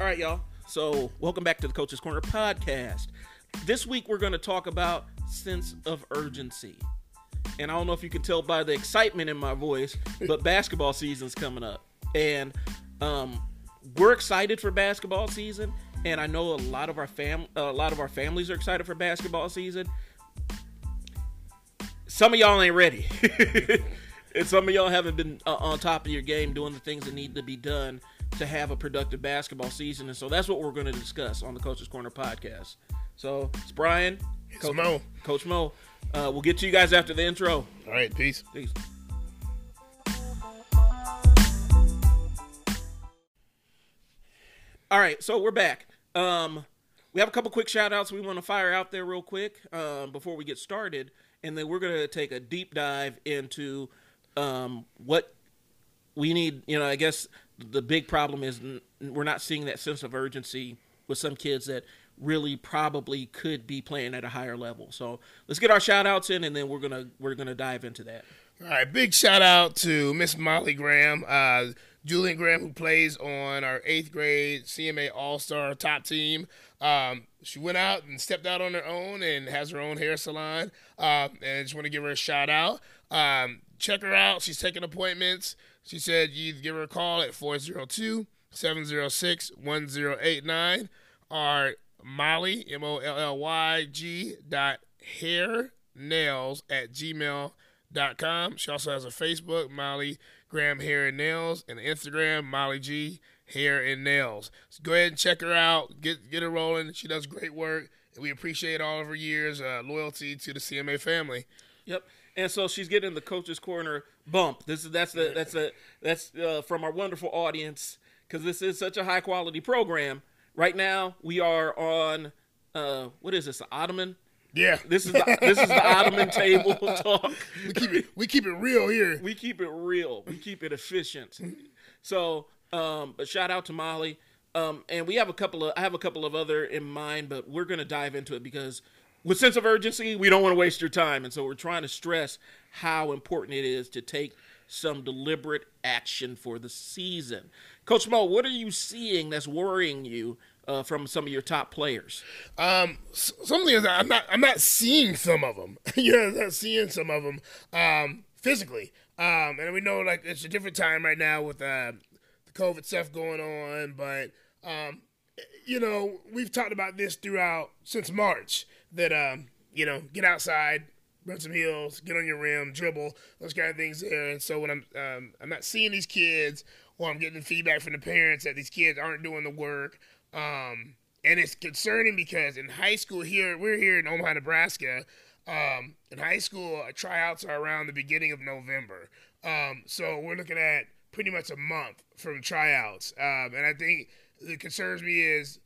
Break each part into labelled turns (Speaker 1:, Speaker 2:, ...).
Speaker 1: All right, y'all. So, welcome back to the Coach's Corner podcast. This week, we're going to talk about sense of urgency. And I don't know if you can tell by the excitement in my voice, but basketball season's coming up. And um, we're excited for basketball season. And I know a lot of our fam, a lot of our families are excited for basketball season. Some of y'all ain't ready, and some of y'all haven't been uh, on top of your game doing the things that need to be done to have a productive basketball season. And so that's what we're going to discuss on the Coach's Corner podcast. So it's Brian,
Speaker 2: It's Mo.
Speaker 1: Coach Mo. Uh, we'll get to you guys after the intro.
Speaker 2: All right, peace.
Speaker 1: Peace. All right, so we're back. Um, we have a couple quick shout outs we want to fire out there real quick um, before we get started. And then we're going to take a deep dive into um, what we need. You know, I guess the big problem is we're not seeing that sense of urgency with some kids that really probably could be playing at a higher level. So let's get our shout outs in and then we're to we're to dive into that.
Speaker 2: All right, big shout out to Miss Molly Graham, uh, Julian Graham, who plays on our eighth grade CMA All Star top team. Um, she went out and stepped out on her own and has her own hair salon. Um, and I just want to give her a shout out. Um, check her out. She's taking appointments. She said you give her a call at 402 706 1089 or Molly, M O L L Y G dot hair nails at gmail dot com. She also has a Facebook, Molly Graham Hair and Nails, and Instagram, Molly G Hair and Nails. So go ahead and check her out. Get get her rolling. She does great work, we appreciate all of her years uh, loyalty to the CMA family.
Speaker 1: Yep. And so she's getting the coach's corner bump. This is that's the that's a that's uh, from our wonderful audience because this is such a high quality program. Right now we are on uh, what is this? The Ottoman.
Speaker 2: Yeah,
Speaker 1: This is the, this is the Ottoman table talk.
Speaker 2: we keep it we keep it real here.
Speaker 1: We keep it real. We keep it efficient. So, um, but shout out to Molly. Um, and we have a couple of I have a couple of other in mind, but we're gonna dive into it because with sense of urgency, we don't want to waste your time, and so we're trying to stress how important it is to take some deliberate action for the season. Coach Mo, what are you seeing that's worrying you uh, from some of your top players?
Speaker 2: Um, some I'm not I'm not seeing some of them. yeah, I'm not seeing some of them um, physically. Um, and we know like it's a different time right now with uh, the COVID stuff going on, but um, you know we've talked about this throughout since March that um, you know get outside. Run some hills, get on your rim, dribble, those kind of things there. And so when I'm, um, I'm not seeing these kids, or I'm getting feedback from the parents that these kids aren't doing the work, um, and it's concerning because in high school here, we're here in Omaha, Nebraska. Um, in high school, uh, tryouts are around the beginning of November. Um, so we're looking at pretty much a month from tryouts. Um, and I think that concerns me is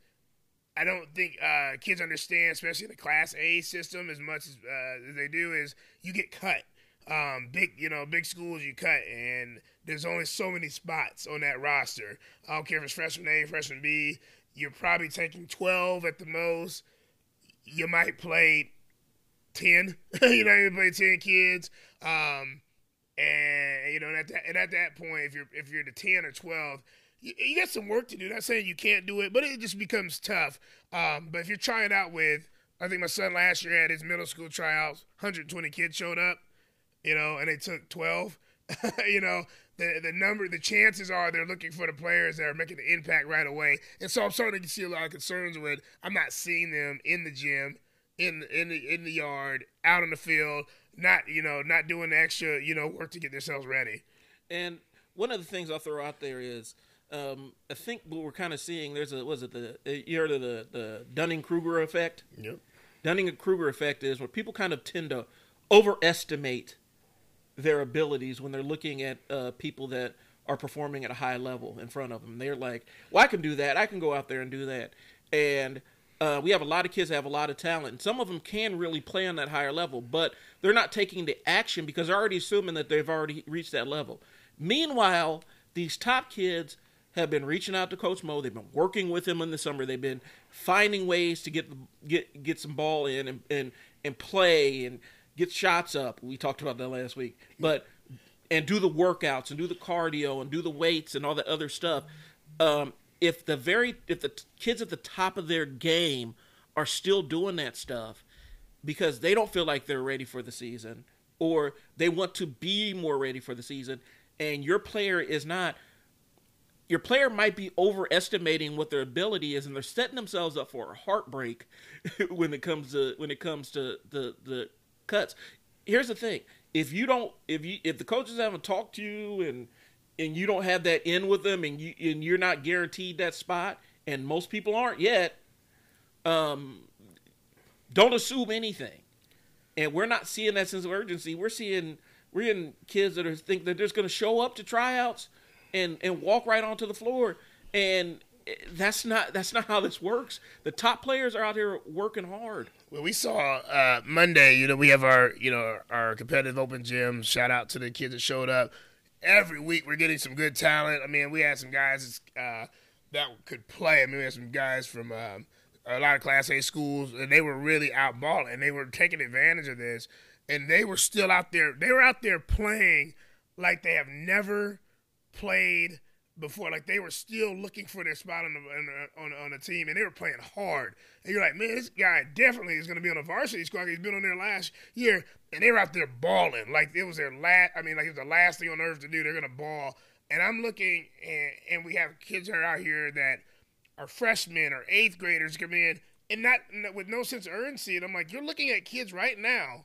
Speaker 2: I don't think uh, kids understand, especially in the Class A system, as much as, uh, as they do, is you get cut. Um, big, you know, big schools you cut, and there's only so many spots on that roster. I don't care if it's freshman A, freshman B. You're probably taking 12 at the most. You might play 10. you know, you play 10 kids. Um, and you know, and at that, and at that point, if you're if you're the 10 or 12, you, you got some work to do. Not saying you can't do it, but it just becomes tough. Um, but if you're trying out with, I think my son last year had his middle school tryouts, 120 kids showed up, you know, and they took 12. you know, the the number, the chances are they're looking for the players that are making an impact right away. And so I'm starting to see a lot of concerns with. I'm not seeing them in the gym, in in the in the yard, out on the field, not you know, not doing the extra you know work to get themselves ready.
Speaker 1: And one of the things I'll throw out there is, um, I think what we're kind of seeing. There's a was it the you heard of the the Dunning Kruger effect?
Speaker 2: Yep.
Speaker 1: Dunning Kruger effect is where people kind of tend to overestimate their abilities when they're looking at uh, people that are performing at a high level in front of them. They're like, "Well, I can do that. I can go out there and do that." And uh, we have a lot of kids that have a lot of talent. And some of them can really play on that higher level, but they're not taking the action because they're already assuming that they've already reached that level. Meanwhile, these top kids have been reaching out to Coach Mo. They've been working with him in the summer. They've been finding ways to get get get some ball in and and, and play and get shots up. We talked about that last week, but and do the workouts and do the cardio and do the weights and all that other stuff. Um, if the very if the t- kids at the top of their game are still doing that stuff because they don't feel like they're ready for the season or they want to be more ready for the season and your player is not your player might be overestimating what their ability is and they're setting themselves up for a heartbreak when it comes to when it comes to the the cuts. Here's the thing. If you don't if you if the coaches haven't talked to you and and you don't have that in with them and you and you're not guaranteed that spot and most people aren't yet um don't assume anything. And we're not seeing that sense of urgency. We're seeing we're in kids that are think that they're just going to show up to tryouts and and walk right onto the floor and that's not that's not how this works the top players are out here working hard
Speaker 2: well, we saw uh, Monday. You know, we have our you know our competitive open gym. Shout out to the kids that showed up. Every week, we're getting some good talent. I mean, we had some guys uh, that could play. I mean, we had some guys from um, a lot of Class A schools, and they were really out balling, and they were taking advantage of this. And they were still out there. They were out there playing like they have never played before. Like they were still looking for their spot on the, on the, on the team, and they were playing hard. And you're like, man, this guy definitely is going to be on a varsity squad. He's been on there last year, and they were out there balling like it was their last. I mean, like it was the last thing on earth to do. They're going to ball. And I'm looking, and, and we have kids that are out here that are freshmen or eighth graders come in, and not with no sense of urgency. And I'm like, you're looking at kids right now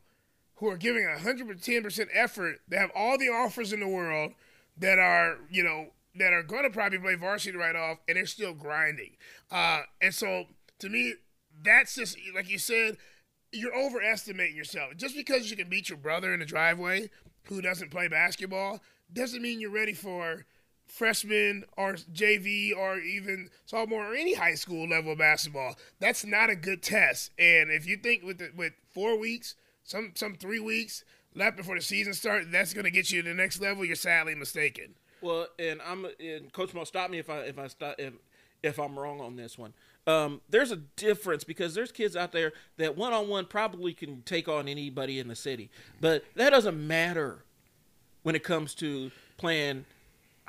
Speaker 2: who are giving 110% effort. They have all the offers in the world that are, you know, that are going to probably play varsity right off, and they're still grinding. Uh, and so, to me, that's just like you said. You're overestimating yourself. Just because you can beat your brother in the driveway who doesn't play basketball doesn't mean you're ready for freshman or JV or even sophomore or any high school level basketball. That's not a good test. And if you think with the, with four weeks, some some three weeks left before the season starts, that's going to get you to the next level. You're sadly mistaken.
Speaker 1: Well, and I'm and Coach Mo, stop me if I if I stop if if I'm wrong on this one. Um, there's a difference because there's kids out there that one on one probably can take on anybody in the city, but that doesn't matter when it comes to playing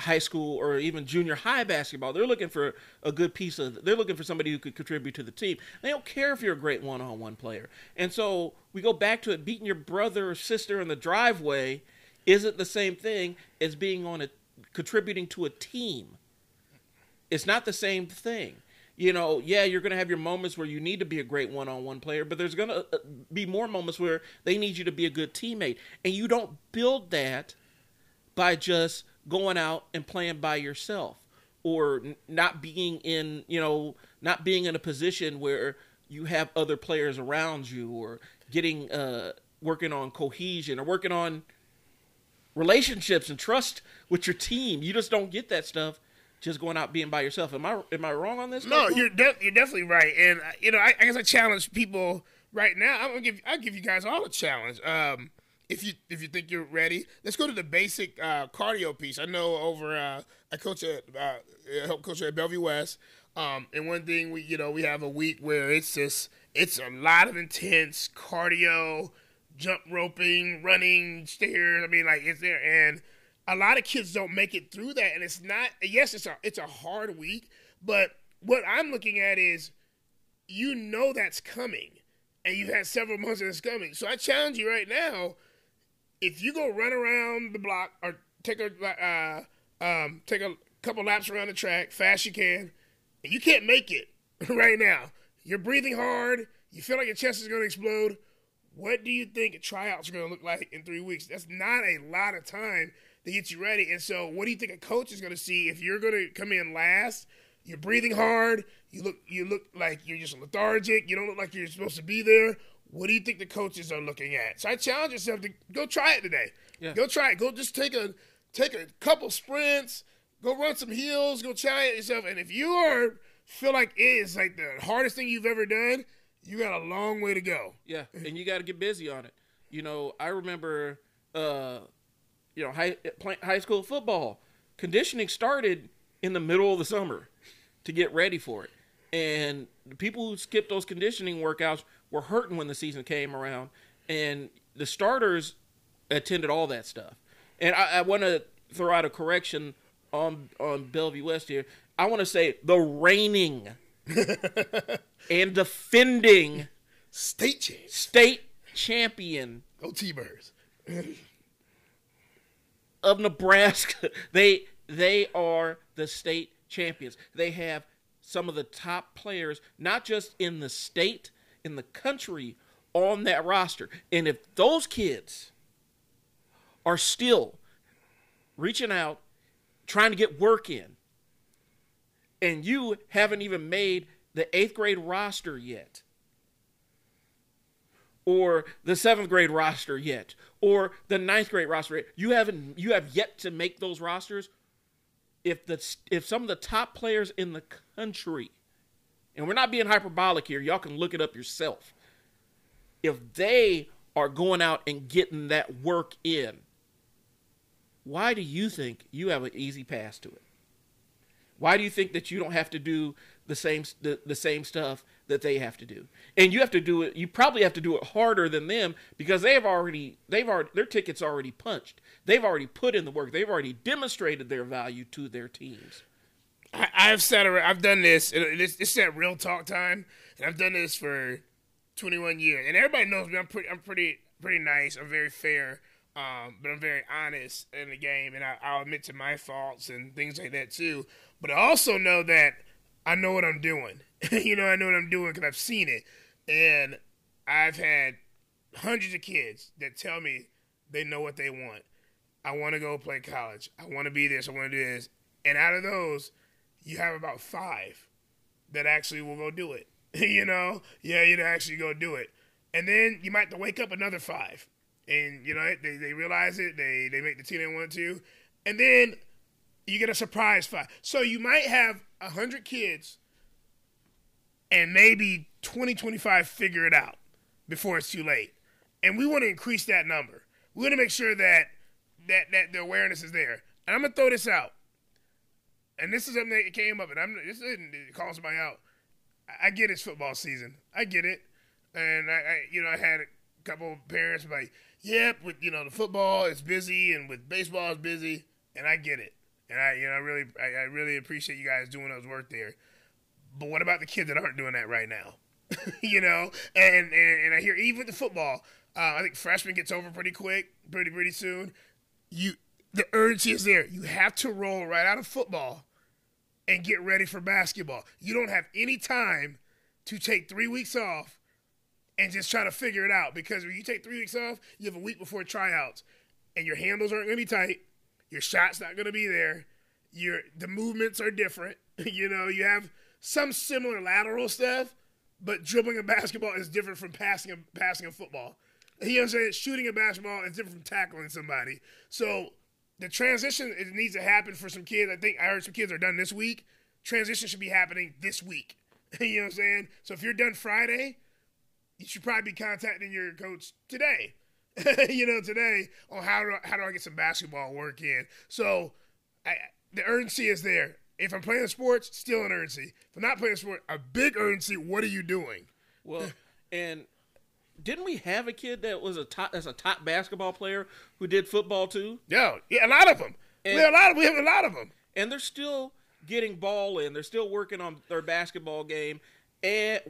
Speaker 1: high school or even junior high basketball. They're looking for a good piece of. They're looking for somebody who could contribute to the team. They don't care if you're a great one on one player. And so we go back to it. Beating your brother or sister in the driveway isn't the same thing as being on a contributing to a team. It's not the same thing. You know, yeah, you're going to have your moments where you need to be a great one on one player, but there's going to uh, be more moments where they need you to be a good teammate. And you don't build that by just going out and playing by yourself or not being in, you know, not being in a position where you have other players around you or getting, uh, working on cohesion or working on relationships and trust with your team. You just don't get that stuff just going out being by yourself. Am I am I wrong on this?
Speaker 2: No, you're de- you're definitely right. And uh, you know, I, I, guess I challenge people right now. I'm gonna give I'll give you guys all a challenge. Um, if you if you think you're ready, let's go to the basic uh, cardio piece. I know over uh, I coach at uh, help coach at Bellevue West. Um, and one thing we you know we have a week where it's just it's a lot of intense cardio jump roping, running, stairs. I mean, like it's there, and a lot of kids don't make it through that. And it's not. Yes, it's a it's a hard week, but what I'm looking at is, you know, that's coming, and you've had several months of this coming. So I challenge you right now, if you go run around the block or take a uh, um, take a couple laps around the track fast you can, and you can't make it right now. You're breathing hard. You feel like your chest is going to explode what do you think tryouts are going to look like in three weeks? That's not a lot of time to get you ready. And so, what do you think a coach is going to see if you're going to come in last? You're breathing hard. You look you look like you're just lethargic. You don't look like you're supposed to be there. What do you think the coaches are looking at? So I challenge yourself to go try it today. Yeah. Go try it. Go just take a take a couple sprints. Go run some hills. Go try it yourself. And if you are feel like it is like the hardest thing you've ever done, you got a long way to go.
Speaker 1: Yeah, and you got to get busy on it. You know, I remember, uh, you know, high high school football conditioning started in the middle of the summer to get ready for it, and the people who skipped those conditioning workouts were hurting when the season came around, and the starters attended all that stuff. And I, I want to throw out a correction on on Bellevue West here. I want to say the reigning and defending
Speaker 2: State champs.
Speaker 1: state champion
Speaker 2: Go T-Birds.
Speaker 1: of Nebraska. They they are the state champions. They have some of the top players, not just in the state, in the country, on that roster. And if those kids are still reaching out, trying to get work in, and you haven't even made the eighth grade roster yet, or the seventh grade roster yet, or the ninth grade roster yet, you haven't you have yet to make those rosters. If the if some of the top players in the country, and we're not being hyperbolic here, y'all can look it up yourself. If they are going out and getting that work in, why do you think you have an easy pass to it? Why do you think that you don't have to do the same the, the same stuff that they have to do? And you have to do it. You probably have to do it harder than them because they've already they've already their tickets already punched. They've already put in the work. They've already demonstrated their value to their teams.
Speaker 2: I, I've said I've done this. It's, it's that real talk time, and I've done this for 21 years. And everybody knows me. I'm pretty. I'm pretty. Pretty nice. I'm very fair. Um, but I'm very honest in the game, and I, I'll admit to my faults and things like that too. But I also know that I know what I'm doing. you know, I know what I'm doing because I've seen it, and I've had hundreds of kids that tell me they know what they want. I want to go play college. I want to be this. I want to do this. And out of those, you have about five that actually will go do it. you know, yeah, you'd actually go do it. And then you might have to wake up another five. And, you know, they, they realize it. They, they make the team they want to. And then you get a surprise five. So you might have a 100 kids and maybe 20, 25 figure it out before it's too late. And we want to increase that number. We want to make sure that, that, that the awareness is there. And I'm to throw this out. And this is something that came up, and I'm this isn't calling somebody out. I, I get it's football season. I get it. And I, I you know, I had a couple of parents like, yep, with you know, the football is busy and with baseball is busy, and I get it. And I, you know, I really, I, I really appreciate you guys doing those work there. But what about the kids that aren't doing that right now? you know, and, and and I hear even the football. Uh, I think freshman gets over pretty quick, pretty pretty soon. You, the urgency is there. You have to roll right out of football and get ready for basketball. You don't have any time to take three weeks off and just try to figure it out because when you take three weeks off, you have a week before tryouts, and your handles aren't going to be tight. Your shot's not going to be there. Your the movements are different. you know, you have some similar lateral stuff, but dribbling a basketball is different from passing a passing a football. You know? Shooting a basketball is different from tackling somebody. So the transition it needs to happen for some kids. I think I heard some kids are done this week. Transition should be happening this week. you know what I'm saying? So if you're done Friday, you should probably be contacting your coach today. you know, today on how do I, how do I get some basketball work in? So I, the urgency is there. If I'm playing the sports, still an urgency. If I'm not playing the sport, a big urgency. What are you doing?
Speaker 1: Well, and didn't we have a kid that was a top that's a top basketball player who did football too?
Speaker 2: Yeah, yeah, a lot of them.
Speaker 1: And,
Speaker 2: we have a lot of we have a lot of them,
Speaker 1: and they're still getting ball in. They're still working on their basketball game, and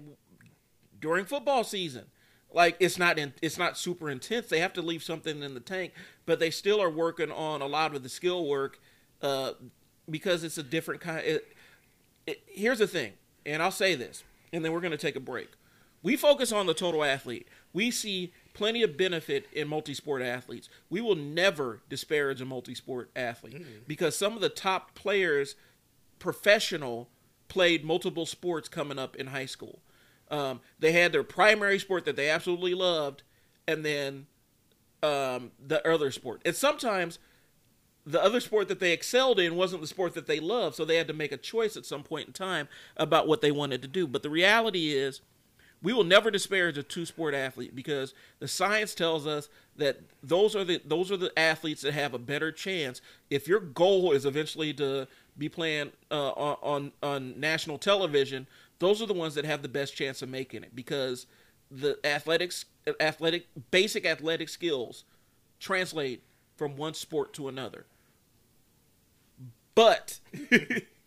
Speaker 1: during football season, like it's not in, it's not super intense. They have to leave something in the tank, but they still are working on a lot of the skill work uh, because it's a different kind. It, it, here's the thing, and I'll say this, and then we're going to take a break. We focus on the total athlete. We see plenty of benefit in multi-sport athletes. We will never disparage a multi-sport athlete mm-hmm. because some of the top players, professional, played multiple sports coming up in high school. Um, they had their primary sport that they absolutely loved, and then um, the other sport. And sometimes the other sport that they excelled in wasn't the sport that they loved, so they had to make a choice at some point in time about what they wanted to do. But the reality is, we will never disparage a two-sport athlete because the science tells us that those are the those are the athletes that have a better chance. If your goal is eventually to be playing uh, on on national television, those are the ones that have the best chance of making it because the athletics athletic basic athletic skills translate from one sport to another But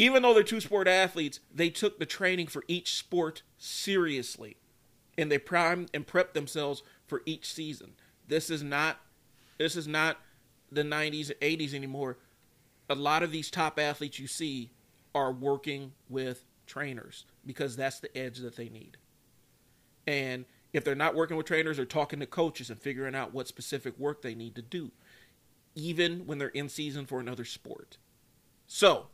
Speaker 1: even though they're two sport athletes, they took the training for each sport seriously and they primed and prepped themselves for each season. This is not this is not the 90s and 80s anymore. A lot of these top athletes you see are working with trainers because that's the edge that they need. And if they're not working with trainers, they're talking to coaches and figuring out what specific work they need to do, even when they're in season for another sport. So,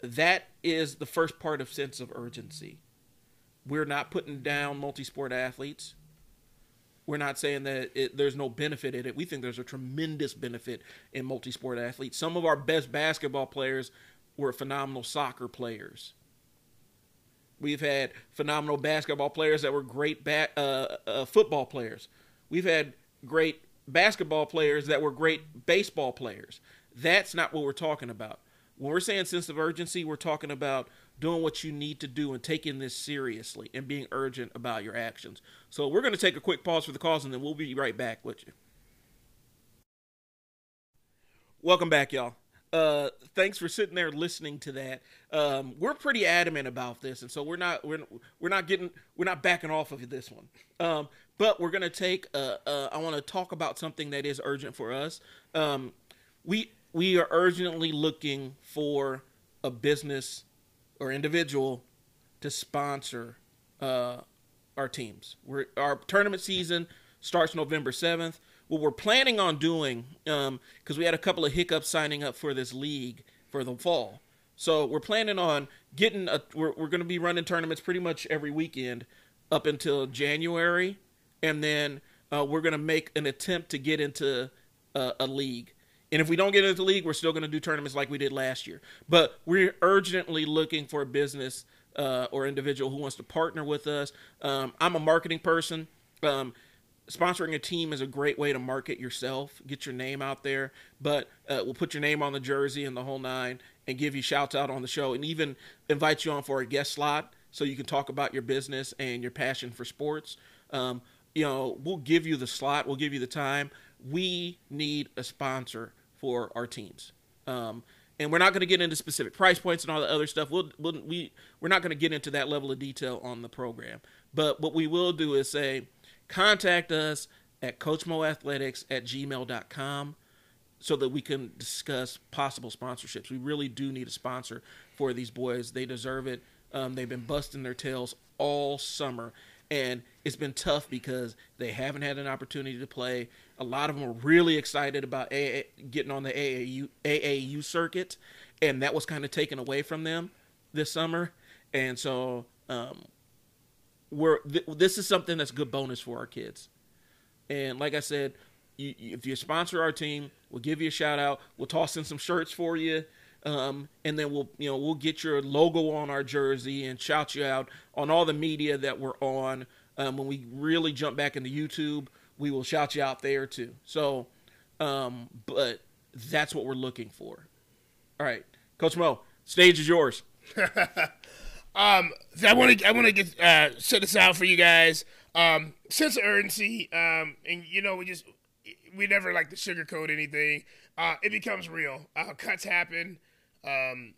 Speaker 1: that is the first part of sense of urgency. We're not putting down multi sport athletes. We're not saying that it, there's no benefit in it. We think there's a tremendous benefit in multi sport athletes. Some of our best basketball players were phenomenal soccer players. We've had phenomenal basketball players that were great ba- uh, uh, football players. We've had great basketball players that were great baseball players. That's not what we're talking about. When we're saying sense of urgency, we're talking about doing what you need to do and taking this seriously and being urgent about your actions. So we're going to take a quick pause for the calls and then we'll be right back with you. Welcome back, y'all. Uh, thanks for sitting there listening to that. Um, we're pretty adamant about this, and so we're not we're we're not getting we're not backing off of this one. Um, but we're gonna take. Uh, uh, I want to talk about something that is urgent for us. Um, we we are urgently looking for a business or individual to sponsor uh, our teams. We're, our tournament season starts November 7th. What we're planning on doing, because um, we had a couple of hiccups signing up for this league for the fall. So we're planning on getting a, we're, we're going to be running tournaments pretty much every weekend up until January. And then uh, we're going to make an attempt to get into uh, a league. And if we don't get into the league, we're still going to do tournaments like we did last year. But we're urgently looking for a business uh, or individual who wants to partner with us. Um, I'm a marketing person. Um, sponsoring a team is a great way to market yourself, get your name out there. But uh, we'll put your name on the jersey and the whole nine, and give you shouts out on the show, and even invite you on for a guest slot so you can talk about your business and your passion for sports. Um, you know, we'll give you the slot, we'll give you the time. We need a sponsor for our teams. Um, and we're not going to get into specific price points and all the other stuff. We'll, we'll, we, we're not going to get into that level of detail on the program. But what we will do is say, contact us at coachmoeathletics at gmail.com so that we can discuss possible sponsorships. We really do need a sponsor for these boys. They deserve it. Um, they've been busting their tails all summer and it's been tough because they haven't had an opportunity to play. A lot of them are really excited about AA, getting on the AAU AAU circuit, and that was kind of taken away from them this summer. And so, um, we're th- this is something that's good bonus for our kids. And like I said, you, if you sponsor our team, we'll give you a shout out. We'll toss in some shirts for you. Um, and then we'll you know we'll get your logo on our jersey and shout you out on all the media that we're on. Um, when we really jump back into YouTube, we will shout you out there too. So, um, but that's what we're looking for. All right, Coach Mo, stage is yours.
Speaker 2: um, I want to I want to get uh, set this out for you guys. Um, sense of urgency, um, and you know we just we never like to sugarcoat anything. Uh, it becomes real. Uh, cuts happen. Um,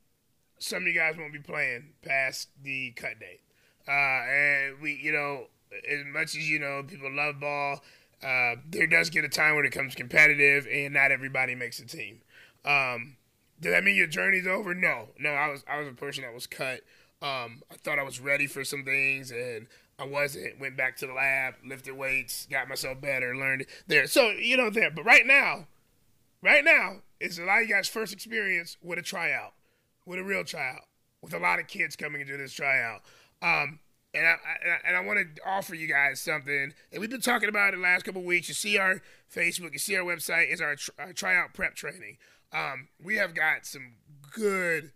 Speaker 2: some of you guys won't be playing past the cut date. Uh, and we, you know, as much as you know, people love ball. Uh, there does get a time when it comes competitive, and not everybody makes a team. Um, does that mean your journey's over? No, no. I was I was a person that was cut. Um, I thought I was ready for some things, and I wasn't. Went back to the lab, lifted weights, got myself better, learned there. So you know there. But right now, right now, is a lot of you guys' first experience with a tryout, with a real tryout, with a lot of kids coming into this tryout. Um, and I, I, and I want to offer you guys something. And we've been talking about it the last couple weeks. You see our Facebook, you see our website is our, our tryout prep training. Um, we have got some good,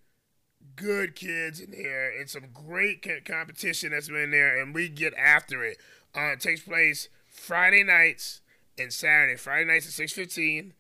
Speaker 2: good kids in here and some great competition that's been there, and we get after it. Uh, it takes place Friday nights and Saturday. Friday nights at six fifteen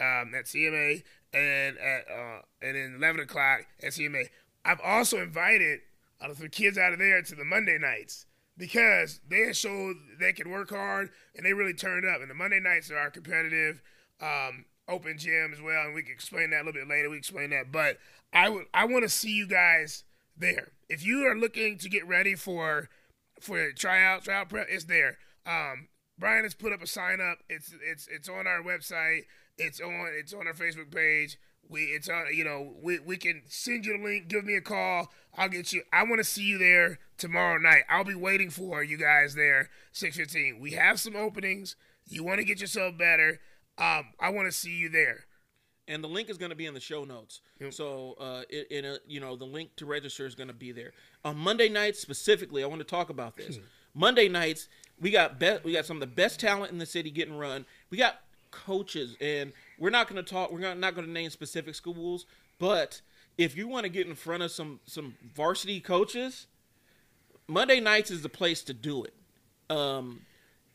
Speaker 2: um, at CMA and at uh, and then eleven o'clock at CMA. I've also invited uh, the kids out of there to the Monday nights because they showed they can work hard and they really turned up. And the Monday nights are our competitive. Um, open gym as well, and we can explain that a little bit later. We explain that, but I would I want to see you guys there. If you are looking to get ready for for tryout tryout prep, it's there. Um, Brian has put up a sign up. It's it's it's on our website. It's on it's on our Facebook page. We it's on you know we we can send you the link. Give me a call. I'll get you. I want to see you there tomorrow night. I'll be waiting for you guys there. Six fifteen. We have some openings. You want to get yourself better. Um, I want to see you there.
Speaker 1: And the link is going to be in the show notes.
Speaker 2: Yep.
Speaker 1: So, uh, in, in a, you know, the link to register is going to be there. On Monday nights specifically, I want to talk about this. Monday nights, we got be- we got some of the best talent in the city getting run. We got coaches, and we're not going to talk. We're not going to name specific schools, but if you want to get in front of some some varsity coaches, Monday nights is the place to do it. Um,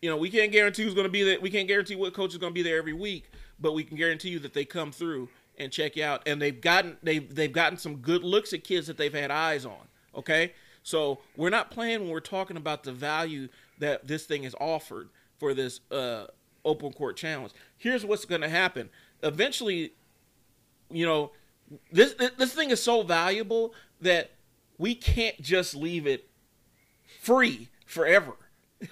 Speaker 1: you know, we can't guarantee who's going to be there. We can't guarantee what coach is going to be there every week, but we can guarantee you that they come through and check you out. And they've gotten they've they've gotten some good looks at kids that they've had eyes on. Okay, so we're not playing when we're talking about the value that this thing is offered for this uh, open court challenge. Here's what's going to happen. Eventually, you know, this this thing is so valuable that we can't just leave it free forever.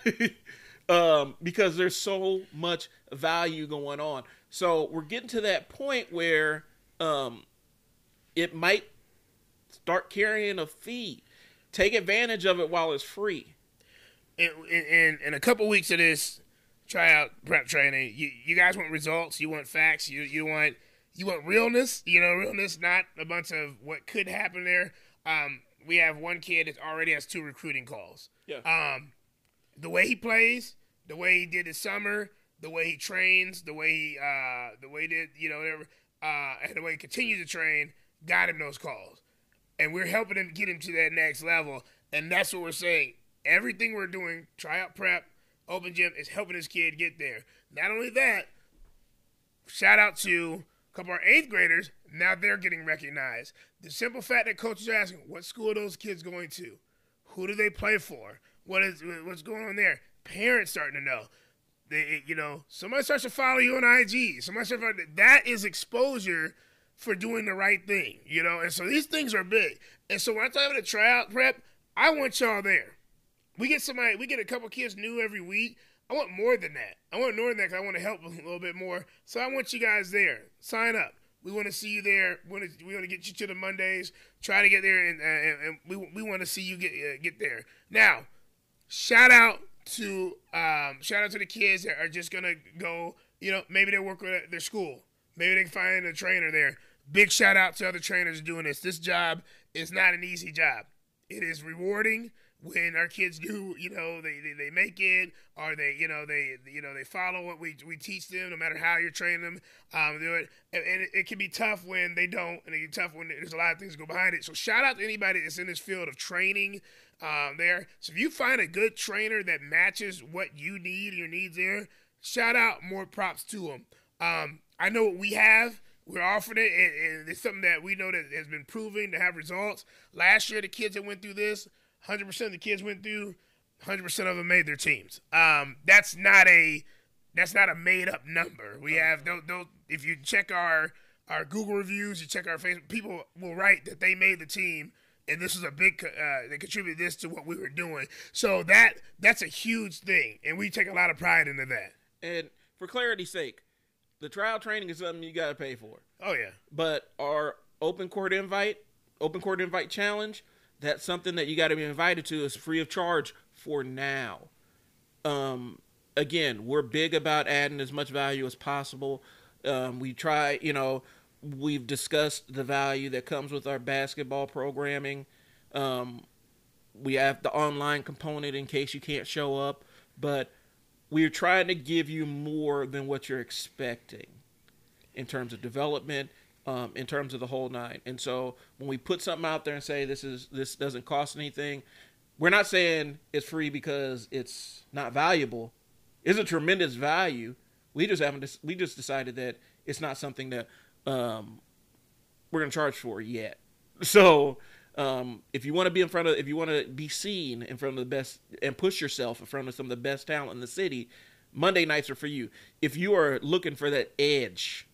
Speaker 1: um, because there's so much value going on. So we're getting to that point where um, it might start carrying a fee. Take advantage of it while it's free.
Speaker 2: in, in, in a couple weeks of this tryout prep training, you, you guys want results, you want facts, you you want you want realness, you know, realness, not a bunch of what could happen there. Um, we have one kid that already has two recruiting calls.
Speaker 1: Yeah.
Speaker 2: Um, the way he plays, the way he did his summer, the way he trains, the way he uh, the way he did, you know, whatever, uh, and the way he continues to train, got him those calls and we're helping him get him to that next level. And that's what we're saying. Everything we're doing, tryout prep, open gym, is helping this kid get there. Not only that, shout out to a couple of our eighth graders. Now they're getting recognized. The simple fact that coaches are asking, what school are those kids going to? Who do they play for? What is what's going on there? Parents starting to know. They, you know, somebody starts to follow you on IG. Somebody starts to, that is exposure for doing the right thing, you know. And so these things are big. And so when I'm talking about a tryout prep, I want y'all there. We get somebody, we get a couple kids new every week. I want more than that. I want more than that because I want to help a little bit more. So I want you guys there. Sign up. We want to see you there. We want to, we want to get you to the Mondays. Try to get there, and, uh, and, we, we want to see you get uh, get there. Now, shout out to um, shout out to the kids that are just gonna go. You know, maybe they work at their school. Maybe they can find a trainer there. Big shout out to other trainers doing this. This job is not an easy job. It is rewarding when our kids do, you know, they, they, they make it or they, you know, they, you know, they follow what we, we teach them no matter how you're training them. Um, do it. And, and it, it, can be tough when they don't, and it can be tough when there's a lot of things go behind it. So shout out to anybody that's in this field of training um, there. So if you find a good trainer that matches what you need, your needs there, shout out, more props to them. Um, I know what we have. We're offering it, and, and it's something that we know that has been proven to have results. Last year, the kids that went through this, 100% of the kids went through, 100% of them made their teams. Um, that's not a that's not a made up number. We have those, those if you check our our Google reviews, you check our Facebook, people will write that they made the team and this is a big uh, they contributed this to what we were doing. So that that's a huge thing, and we take a lot of pride into that.
Speaker 1: And for clarity's sake, the trial training is something you got to pay for.
Speaker 2: Oh yeah.
Speaker 1: But our open court invite, open court invite challenge, that's something that you got to be invited to. is free of charge for now. Um, again, we're big about adding as much value as possible. Um, we try, you know, we've discussed the value that comes with our basketball programming. Um, we have the online component in case you can't show up, but we're trying to give you more than what you're expecting in terms of development, um, in terms of the whole nine. And so when we put something out there and say this is this doesn't cost anything, we're not saying it's free because it's not valuable. It's a tremendous value. We just haven't. We just decided that it's not something that um, we're gonna charge for yet. So um, if you want to be in front of, if you want to be seen in front of the best and push yourself in front of some of the best talent in the city, Monday nights are for you. If you are looking for that edge,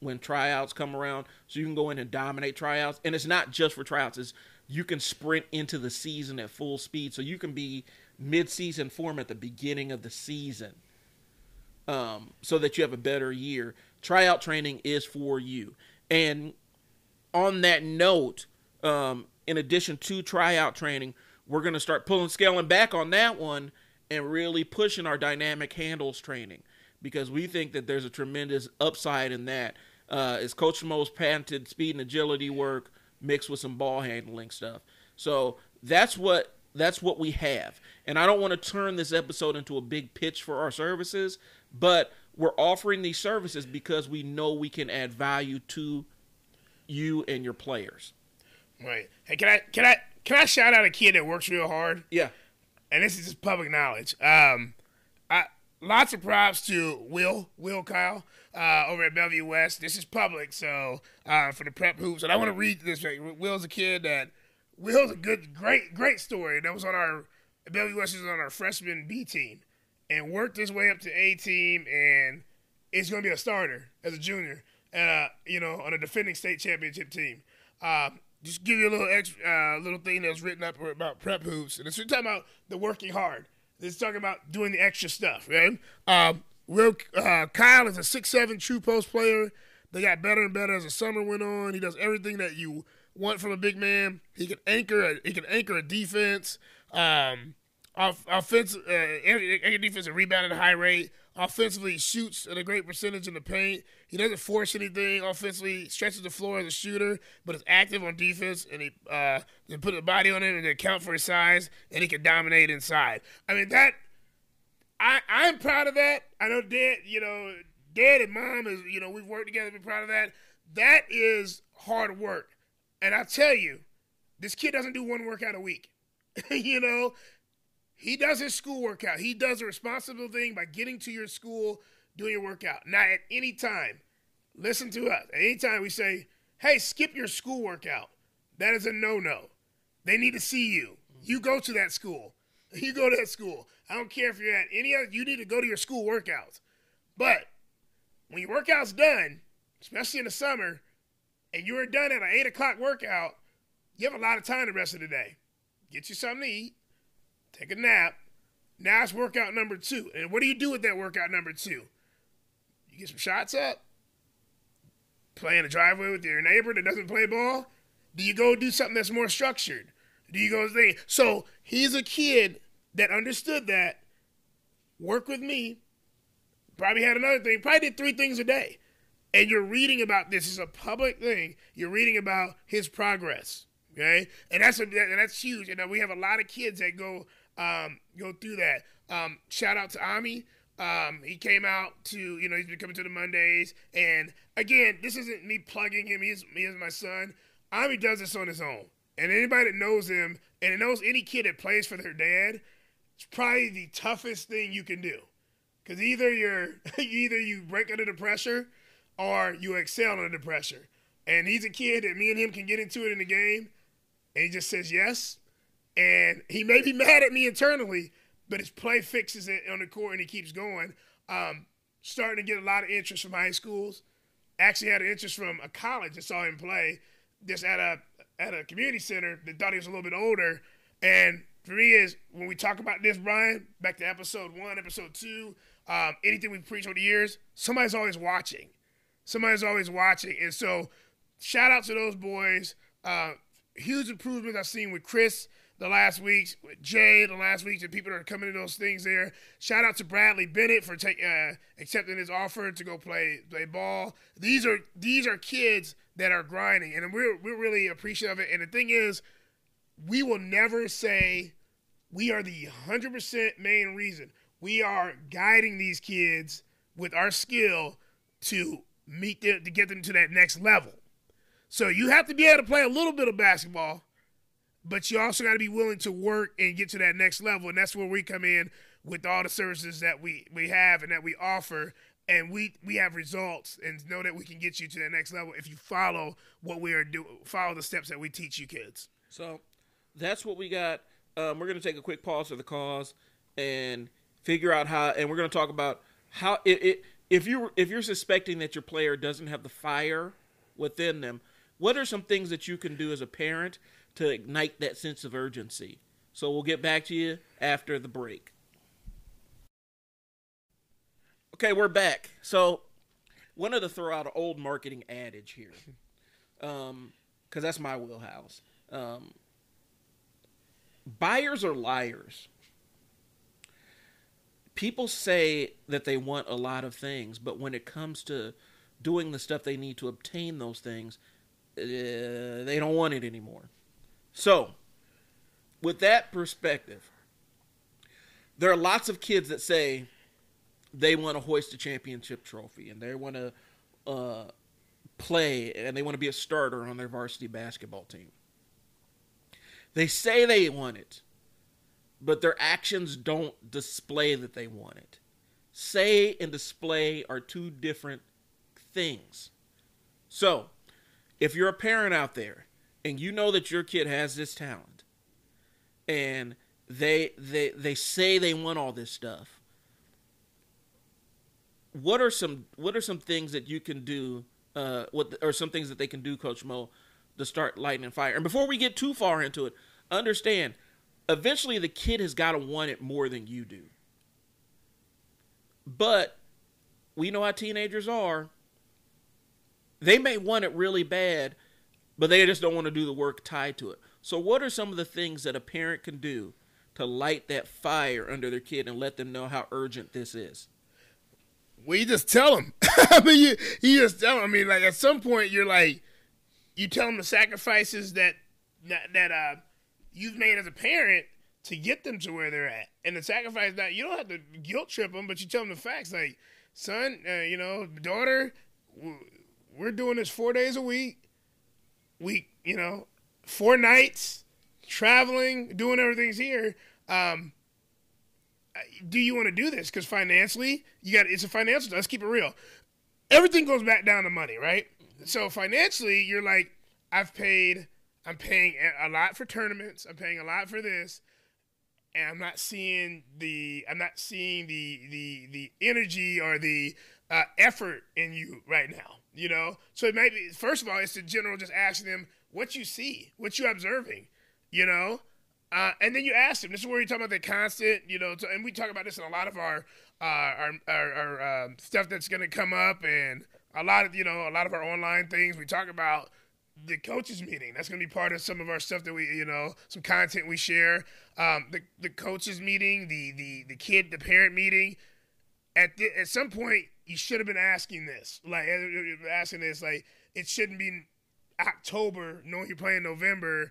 Speaker 1: when tryouts come around, so you can go in and dominate tryouts. And it's not just for tryouts; it's you can sprint into the season at full speed, so you can be mid-season form at the beginning of the season, um, so that you have a better year. Tryout training is for you. And on that note, um, in addition to tryout training, we're going to start pulling scaling back on that one and really pushing our dynamic handles training because we think that there's a tremendous upside in that. Uh, it's Coach Mo's patented speed and agility work mixed with some ball handling stuff. So that's what that's what we have. And I don't want to turn this episode into a big pitch for our services, but we're offering these services because we know we can add value to you and your players.
Speaker 2: Right. Hey, can I can I can I shout out a kid that works real hard?
Speaker 1: Yeah.
Speaker 2: And this is just public knowledge. Um, I lots of props to Will Will Kyle uh, over at Bellevue West. This is public, so uh, for the prep hoops, and I want to read this. Will's a kid that Will's a good, great, great story. That was on our Bellevue West is on our freshman B team, and worked his way up to A team, and is going to be a starter as a junior, uh, you know, on a defending state championship team. Um, just give you a little extra, uh, little thing that was written up about prep hoops, and it's talking about the working hard. It's talking about doing the extra stuff, right? Um, Will uh, Kyle is a six-seven true post player. They got better and better as the summer went on. He does everything that you want from a big man. He can anchor. A, he can anchor a defense. Um, off, offense, uh, anchor defense and rebound at a high rate. Offensively, shoots at a great percentage in the paint. He doesn't force anything. Offensively, stretches the floor as a shooter, but is active on defense, and he uh, can put a body on it and account for his size, and he can dominate inside. I mean that. I I'm proud of that. I know Dad, you know, Dad and Mom is, you know, we've worked together. Be proud of that. That is hard work, and I tell you, this kid doesn't do one workout a week. you know, he does his school workout. He does a responsible thing by getting to your school, doing your workout. Now, at any time, listen to us. At any time we say, hey, skip your school workout, that is a no no. They need to see you. You go to that school. You go to that school. I don't care if you're at any other, you need to go to your school workouts. But when your workout's done, especially in the summer, and you're done at an 8 o'clock workout, you have a lot of time the rest of the day. Get you something to eat take a nap. Now it's workout number two. And what do you do with that workout number two? You get some shots up? Play in the driveway with your neighbor that doesn't play ball? Do you go do something that's more structured? Do you go thing? So he's a kid that understood that. Work with me. Probably had another thing. Probably did three things a day. And you're reading about this. It's a public thing. You're reading about his progress. Okay, and that's a, and that's huge. And we have a lot of kids that go um, go through that. Um, shout out to Ami. Um, he came out to, you know, he's been coming to the Mondays. And again, this isn't me plugging him. He's, he is my son. Ami does this on his own. And anybody that knows him and knows any kid that plays for their dad, it's probably the toughest thing you can do. Because either you're, either you break under the pressure or you excel under the pressure. And he's a kid that me and him can get into it in the game. And he just says yes and he may be mad at me internally, but his play fixes it on the court and he keeps going. Um, starting to get a lot of interest from high schools. Actually, had an interest from a college that saw him play just at a at a community center that thought he was a little bit older. And for me, is when we talk about this, Brian, back to episode one, episode two, um, anything we preach over the years, somebody's always watching. Somebody's always watching, and so shout out to those boys. Uh, huge improvements I've seen with Chris the last weeks, with Jay the last weeks, and people that are coming to those things there. Shout out to Bradley Bennett for take, uh, accepting his offer to go play play ball. These are these are kids that are grinding, and we're we're really appreciative of it. And the thing is, we will never say we are the hundred percent main reason. We are guiding these kids with our skill to meet them to get them to that next level. So you have to be able to play a little bit of basketball but you also got to be willing to work and get to that next level and that's where we come in with all the services that we we have and that we offer and we we have results and know that we can get you to the next level if you follow what we are doing follow the steps that we teach you kids
Speaker 1: so that's what we got um, we're going to take a quick pause for the cause and figure out how and we're going to talk about how it, it if you if you're suspecting that your player doesn't have the fire within them, what are some things that you can do as a parent to ignite that sense of urgency? So we'll get back to you after the break. Okay, we're back. So, wanted to throw out an old marketing adage here, because um, that's my wheelhouse. Um, buyers are liars. People say that they want a lot of things, but when it comes to doing the stuff they need to obtain those things, uh, they don't want it anymore. So, with that perspective, there are lots of kids that say they want to hoist a championship trophy and they want to uh, play and they want to be a starter on their varsity basketball team. They say they want it, but their actions don't display that they want it. Say and display are two different things. So, if you're a parent out there and you know that your kid has this talent and they they they say they want all this stuff what are some what are some things that you can do uh what or some things that they can do coach mo to start lighting fire. And before we get too far into it understand eventually the kid has got to want it more than you do. But we know how teenagers are. They may want it really bad but they just don't want to do the work tied to it. So what are some of the things that a parent can do to light that fire under their kid and let them know how urgent this is?
Speaker 2: Well, you just tell them. I mean, you, you just tell them. I mean, like at some point, you're like, you tell them the sacrifices that that, that uh, you've made as a parent to get them to where they're at, and the sacrifice that you don't have to guilt trip them, but you tell them the facts. Like, son, uh, you know, daughter, we're doing this four days a week. We, you know, four nights, traveling, doing everything's here. Um, do you want to do this? Because financially, you got it's a financial. Let's keep it real. Everything goes back down to money, right? So financially, you're like, I've paid, I'm paying a lot for tournaments. I'm paying a lot for this, and I'm not seeing the, I'm not seeing the the the energy or the uh, effort in you right now. You know, so it might be first of all, it's the general just asking them what you see, what you observing. You know, uh, and then you ask them. This is where you talk about the constant, you know, and we talk about this in a lot of our uh, our, our, our um, stuff that's going to come up, and a lot of you know a lot of our online things. We talk about the coaches meeting. That's going to be part of some of our stuff that we you know some content we share. Um, the the coaches meeting, the the the kid the parent meeting. At the, at some point, you should have been asking this, like eh, eh, eh, asking this, like it shouldn't be October, knowing you're playing November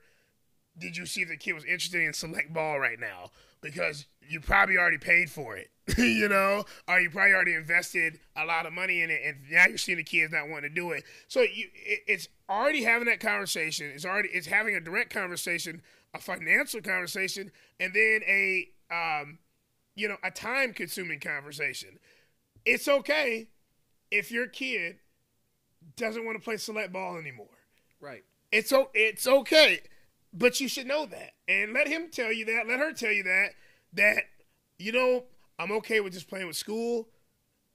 Speaker 2: did you see if the kid was interested in select ball right now? Because you probably already paid for it, you know, or you probably already invested a lot of money in it, and now you're seeing the kids not wanting to do it. So you, it, it's already having that conversation. It's already it's having a direct conversation, a financial conversation, and then a um, you know, a time consuming conversation. It's okay if your kid doesn't want to play select ball anymore.
Speaker 1: Right.
Speaker 2: It's it's okay. But you should know that. And let him tell you that. Let her tell you that. That, you know, I'm okay with just playing with school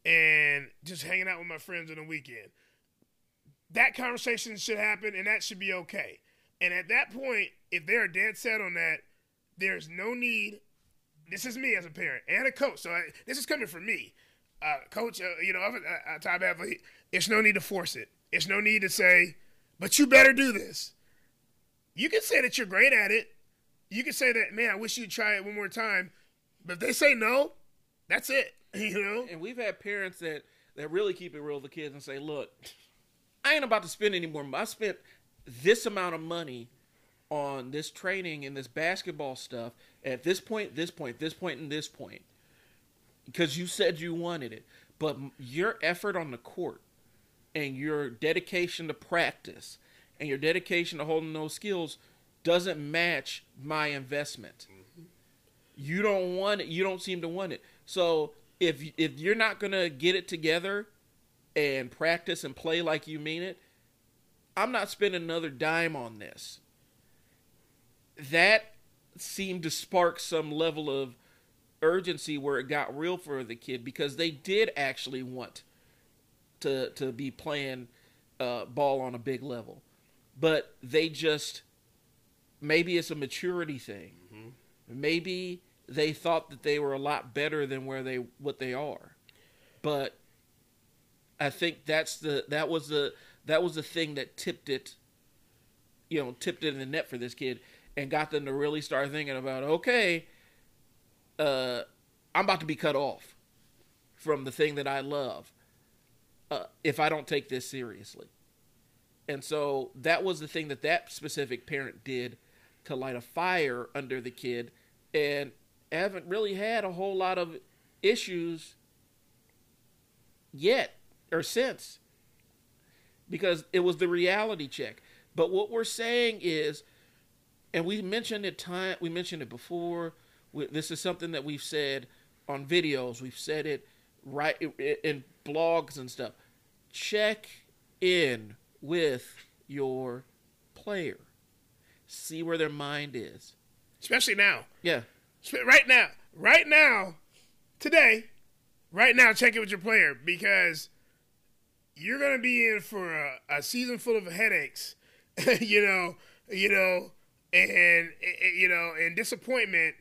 Speaker 2: and just hanging out with my friends on the weekend. That conversation should happen and that should be okay. And at that point, if they're dead set on that, there's no need. This is me as a parent and a coach. So I, this is coming from me. Uh, coach, uh, you know, a, a top athlete, it's no need to force it. It's no need to say, but you better do this. You can say that you're great at it. You can say that, man, I wish you'd try it one more time. But if they say no, that's it. You know?
Speaker 1: And we've had parents that, that really keep it real with the kids and say, look, I ain't about to spend any more. I spent this amount of money on this training and this basketball stuff at this point, this point, this point, and this point. Because you said you wanted it. But your effort on the court and your dedication to practice and your dedication to holding those skills doesn't match my investment. Mm-hmm. You don't want it. You don't seem to want it. So if if you're not gonna get it together and practice and play like you mean it, I'm not spending another dime on this. That seemed to spark some level of urgency where it got real for the kid because they did actually want to to be playing uh, ball on a big level, but they just maybe it's a maturity thing. Maybe they thought that they were a lot better than where they what they are, but I think that's the that was the that was the thing that tipped it, you know, tipped it in the net for this kid and got them to really start thinking about okay, uh, I'm about to be cut off from the thing that I love uh, if I don't take this seriously. And so that was the thing that that specific parent did to light a fire under the kid and haven't really had a whole lot of issues yet or since because it was the reality check. But what we're saying is and we mentioned it time we mentioned it before we, this is something that we've said on videos, we've said it right in blogs and stuff. Check in with your player. See where their mind is.
Speaker 2: Especially now.
Speaker 1: Yeah.
Speaker 2: Right now. Right now. Today. Right now, check it with your player because you're to be in for a, a season full of headaches. you know, you know, and eh, you know, and disappointment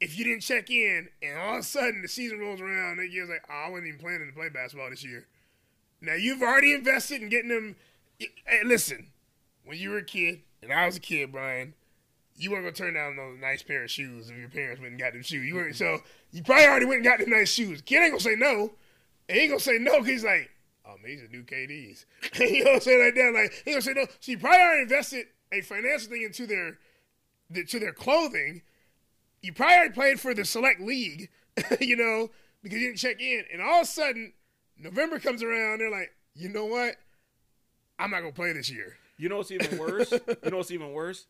Speaker 2: if you didn't check in, and all of a sudden the season rolls around, and you're like, oh, I wasn't even planning to play basketball this year. Now you've already invested in getting them. Hey, listen, when you were a kid, and I was a kid, Brian, you weren't gonna turn down those nice pair of shoes if your parents went and got them shoes. You weren't, so you probably already went and got them nice shoes. Kid ain't gonna say no. He ain't gonna say no because he's like, oh, man, these are new KDs. you know what I'm saying like that? Like he gonna say no. So you probably already invested a financial thing into their, to their clothing you probably already played for the select league, you know, because you didn't check in. And all of a sudden, November comes around, they're like, you know what? I'm not gonna play this year.
Speaker 1: You know what's even worse? you know what's even worse?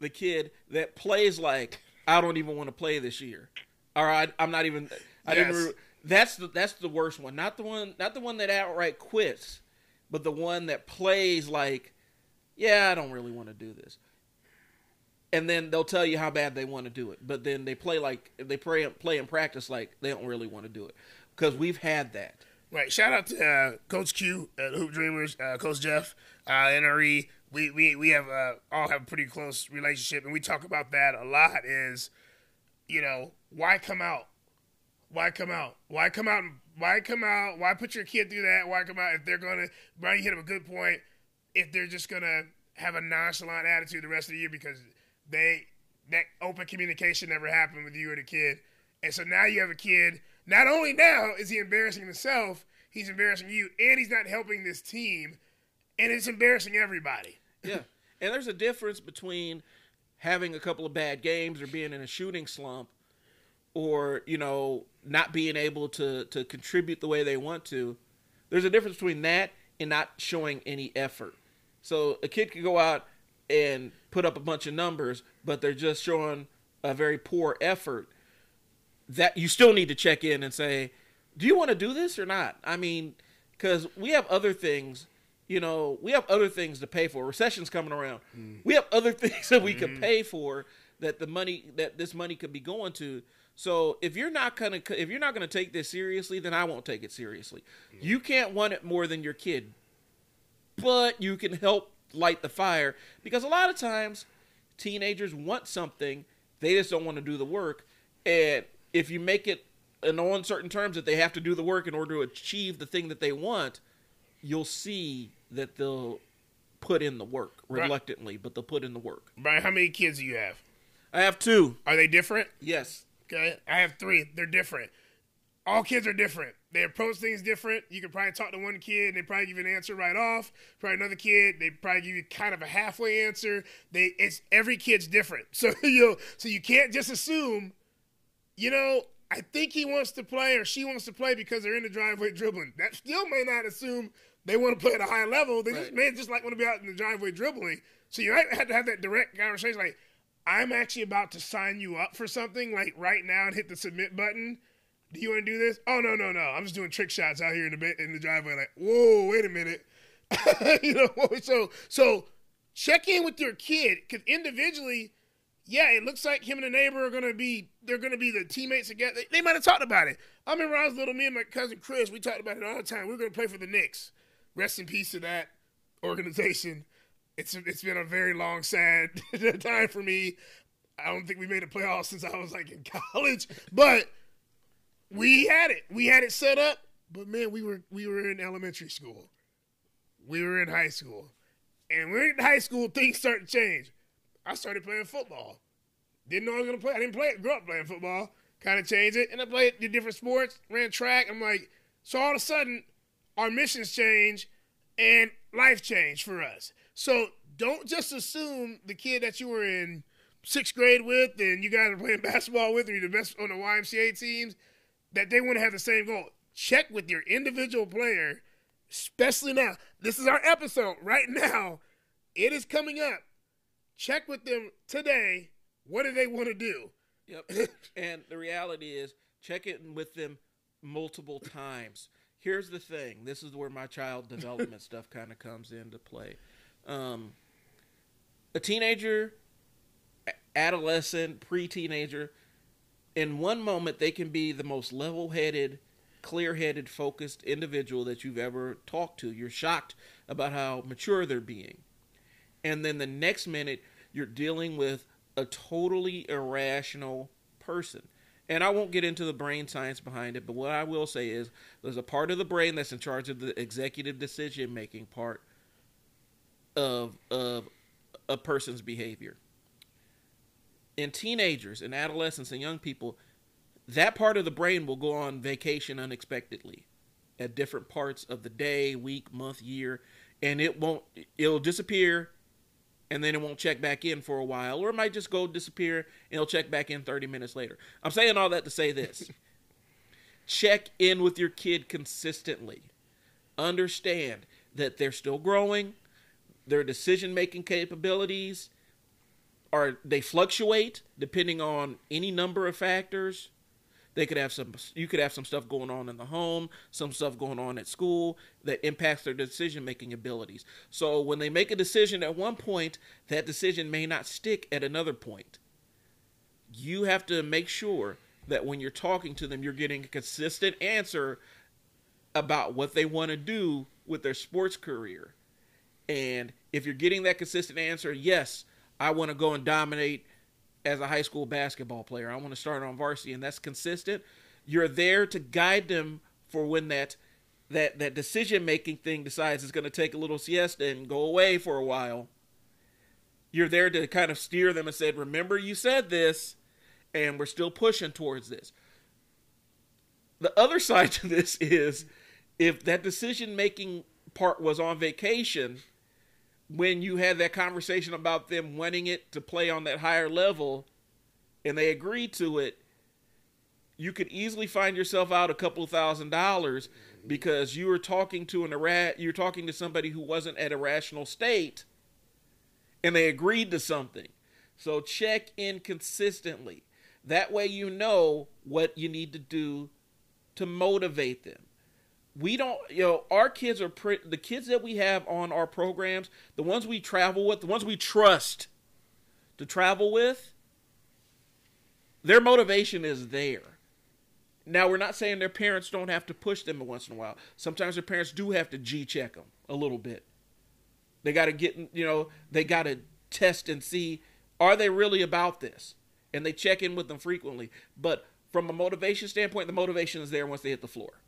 Speaker 1: The kid that plays like I don't even want to play this year. All right, I'm not even. I yes. didn't. Re- that's the that's the worst one. Not the one. Not the one that outright quits, but the one that plays like, yeah, I don't really want to do this and then they'll tell you how bad they want to do it. But then they play like they play play and practice like they don't really want to do it because we've had that.
Speaker 2: Right. Shout out to uh, Coach Q at Hoop Dreamers, uh, Coach Jeff, uh, NRE. We we we have uh, all have a pretty close relationship, and we talk about that a lot. Is you know why come out? Why come out? Why come out? Why come out? Why put your kid through that? Why come out if they're gonna? Brian, you hit up a good point. If they're just gonna have a nonchalant attitude the rest of the year because they that open communication never happened with you or the kid. And so now you have a kid. Not only now is he embarrassing himself, he's embarrassing you, and he's not helping this team, and it's embarrassing everybody.
Speaker 1: Yeah, and there's a difference between having a couple of bad games or being in a shooting slump, or you know not being able to to contribute the way they want to. There's a difference between that and not showing any effort. So a kid could go out and put up a bunch of numbers, but they're just showing a very poor effort, that you still need to check in and say, do you want to do this or not? I mean, because we have other things, you know, we have other things to pay for. Recession's coming around. Mm. We have other things that we mm. could pay for that the money that this money could be going to. So if you're not gonna if you're not gonna take this seriously, then I won't take it seriously. Mm. You can't want it more than your kid, but you can help light the fire because a lot of times teenagers want something they just don't want to do the work and if you make it in on certain terms that they have to do the work in order to achieve the thing that they want you'll see that they'll put in the work reluctantly but they'll put in the work
Speaker 2: brian how many kids do you have
Speaker 1: i have two
Speaker 2: are they different
Speaker 1: yes
Speaker 2: okay i have three they're different all kids are different. They approach things different. You can probably talk to one kid and they probably give you an answer right off. Probably another kid, they probably give you kind of a halfway answer. They it's every kid's different. So you know, so you can't just assume, you know, I think he wants to play or she wants to play because they're in the driveway dribbling. That still may not assume they want to play at a high level. They right. just may just like want to be out in the driveway dribbling. So you might have to have that direct conversation like, I'm actually about to sign you up for something like right now and hit the submit button do you want to do this? Oh no, no, no. I'm just doing trick shots out here in the in the driveway. Like, whoa, wait a minute. you know, so so check in with your kid because individually, yeah, it looks like him and the neighbor are gonna be they're gonna be the teammates again. They, they might have talked about it. I remember I was little, me and my cousin Chris, we talked about it all the time. We were gonna play for the Knicks. Rest in peace to that organization. It's it's been a very long, sad time for me. I don't think we made a playoff since I was like in college, but we had it. We had it set up. But man, we were we were in elementary school. We were in high school. And when we are in high school, things started to change. I started playing football. Didn't know I was gonna play. I didn't play it. Grew up playing football. Kind of changed it, and I played the different sports. Ran track. I'm like, so all of a sudden, our missions change, and life change for us. So don't just assume the kid that you were in sixth grade with, and you guys are playing basketball with, or you're the best on the YMCA teams, that they want to have the same goal. Check with your individual player, especially now. This is our episode right now. It is coming up check with them today. What do they want to do?
Speaker 1: Yep. and the reality is, check it with them multiple times. Here's the thing. This is where my child development stuff kind of comes into play. Um, a teenager, adolescent, pre-teenager, in one moment they can be the most level-headed, clear-headed, focused individual that you've ever talked to. You're shocked about how mature they're being and then the next minute you're dealing with a totally irrational person. And I won't get into the brain science behind it, but what I will say is there's a part of the brain that's in charge of the executive decision making part of of a person's behavior. In teenagers and adolescents and young people, that part of the brain will go on vacation unexpectedly at different parts of the day, week, month, year, and it won't it'll disappear and then it won't check back in for a while, or it might just go disappear and it'll check back in 30 minutes later. I'm saying all that to say this check in with your kid consistently. Understand that they're still growing, their decision making capabilities are they fluctuate depending on any number of factors they could have some you could have some stuff going on in the home, some stuff going on at school that impacts their decision making abilities. So when they make a decision at one point, that decision may not stick at another point. You have to make sure that when you're talking to them, you're getting a consistent answer about what they want to do with their sports career. And if you're getting that consistent answer, yes, I want to go and dominate as a high school basketball player. I want to start on varsity, and that's consistent. You're there to guide them for when that that that decision making thing decides it's going to take a little siesta and go away for a while. You're there to kind of steer them and said, "Remember, you said this, and we're still pushing towards this." The other side to this is if that decision making part was on vacation when you had that conversation about them wanting it to play on that higher level and they agreed to it, you could easily find yourself out a couple thousand dollars because you were talking to an irra- you're talking to somebody who wasn't at a rational state and they agreed to something. So check in consistently. That way you know what you need to do to motivate them we don't you know our kids are pre- the kids that we have on our programs the ones we travel with the ones we trust to travel with their motivation is there. Now we're not saying their parents don't have to push them once in a while. Sometimes their parents do have to g check them a little bit. They got to get you know they got to test and see are they really about this? And they check in with them frequently. But from a motivation standpoint the motivation is there once they hit the floor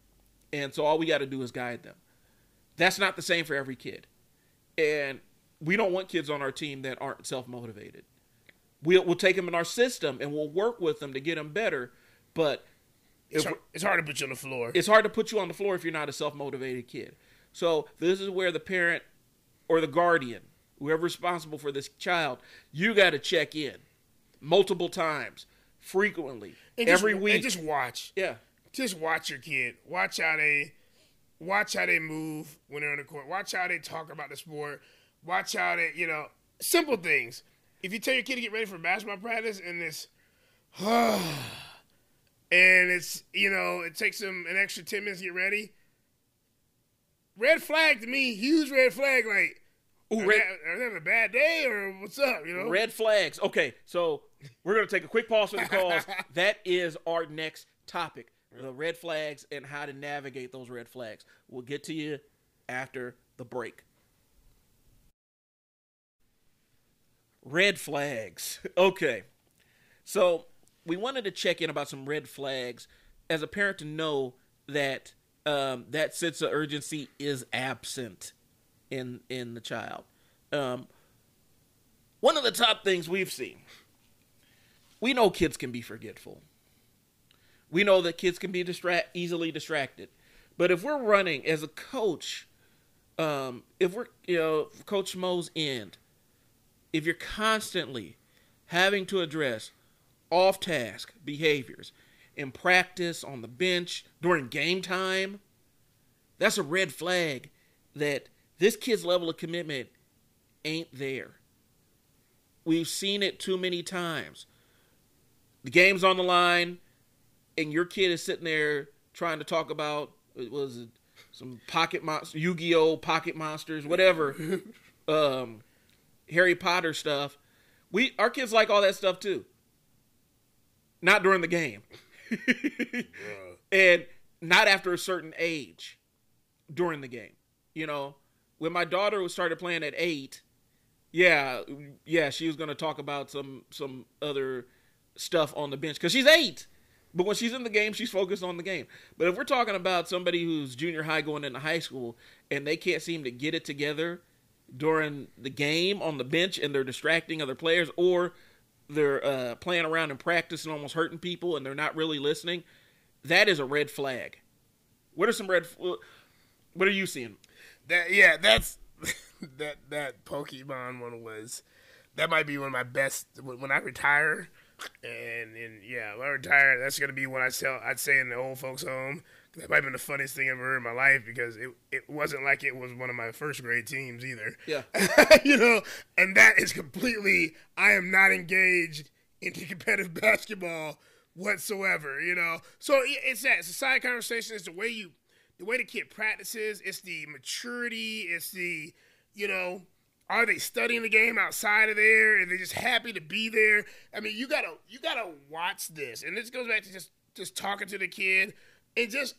Speaker 1: and so all we got to do is guide them. That's not the same for every kid. And we don't want kids on our team that aren't self motivated. We'll, we'll take them in our system and we'll work with them to get them better. But
Speaker 2: it's hard, it's hard to put you on the floor.
Speaker 1: It's hard to put you on the floor if you're not a self motivated kid. So this is where the parent or the guardian, whoever's responsible for this child, you got to check in multiple times, frequently,
Speaker 2: and
Speaker 1: every
Speaker 2: just,
Speaker 1: week.
Speaker 2: And just watch.
Speaker 1: Yeah
Speaker 2: just watch your kid. Watch how they watch how they move when they're on the court. Watch how they talk about the sport. Watch how they, you know, simple things. If you tell your kid to get ready for basketball practice and it's and it's, you know, it takes them an extra 10 minutes to get ready. Red flag to me, huge red flag like Ooh, red, are they having a bad day or what's up? You know,
Speaker 1: red flags. Okay, so We're going to take a quick pause for the calls. that is our next topic the red flags and how to navigate those red flags. We'll get to you after the break. Red flags. Okay. So we wanted to check in about some red flags as a parent to know that um, that sense of urgency is absent in in the child. Um, one of the top things we've seen, we know kids can be forgetful. We know that kids can be distract easily distracted, but if we're running as a coach, um, if we're you know Coach Mo's end, if you're constantly having to address off task behaviors in practice, on the bench, during game time, that's a red flag that this kid's level of commitment ain't there. We've seen it too many times. The game's on the line, and your kid is sitting there trying to talk about it was some pocket monster, Yu-Gi-Oh, pocket monsters, whatever, um, Harry Potter stuff. We our kids like all that stuff too. Not during the game. and not after a certain age during the game. You know, when my daughter started playing at eight, yeah, yeah, she was gonna talk about some some other stuff on the bench because she's eight. But when she's in the game, she's focused on the game. But if we're talking about somebody who's junior high going into high school and they can't seem to get it together during the game on the bench and they're distracting other players or they're uh, playing around in practice and almost hurting people and they're not really listening, that is a red flag. What are some red? What are you seeing?
Speaker 2: That yeah, that's that that Pokemon one was. That might be one of my best when I retire. And, and yeah, when I retire, that's gonna be when I sell. I'd say in the old folks' home. That might have been the funniest thing I've ever heard in my life because it it wasn't like it was one of my first grade teams either.
Speaker 1: Yeah,
Speaker 2: you know, and that is completely. I am not engaged into competitive basketball whatsoever. You know, so it's that. It's a side conversation. It's the way you, the way the kid practices. It's the maturity. It's the, you know, are they studying the game outside of there? Are they just happy to be there? I mean, you gotta you gotta watch this, and this goes back to just just talking to the kid and just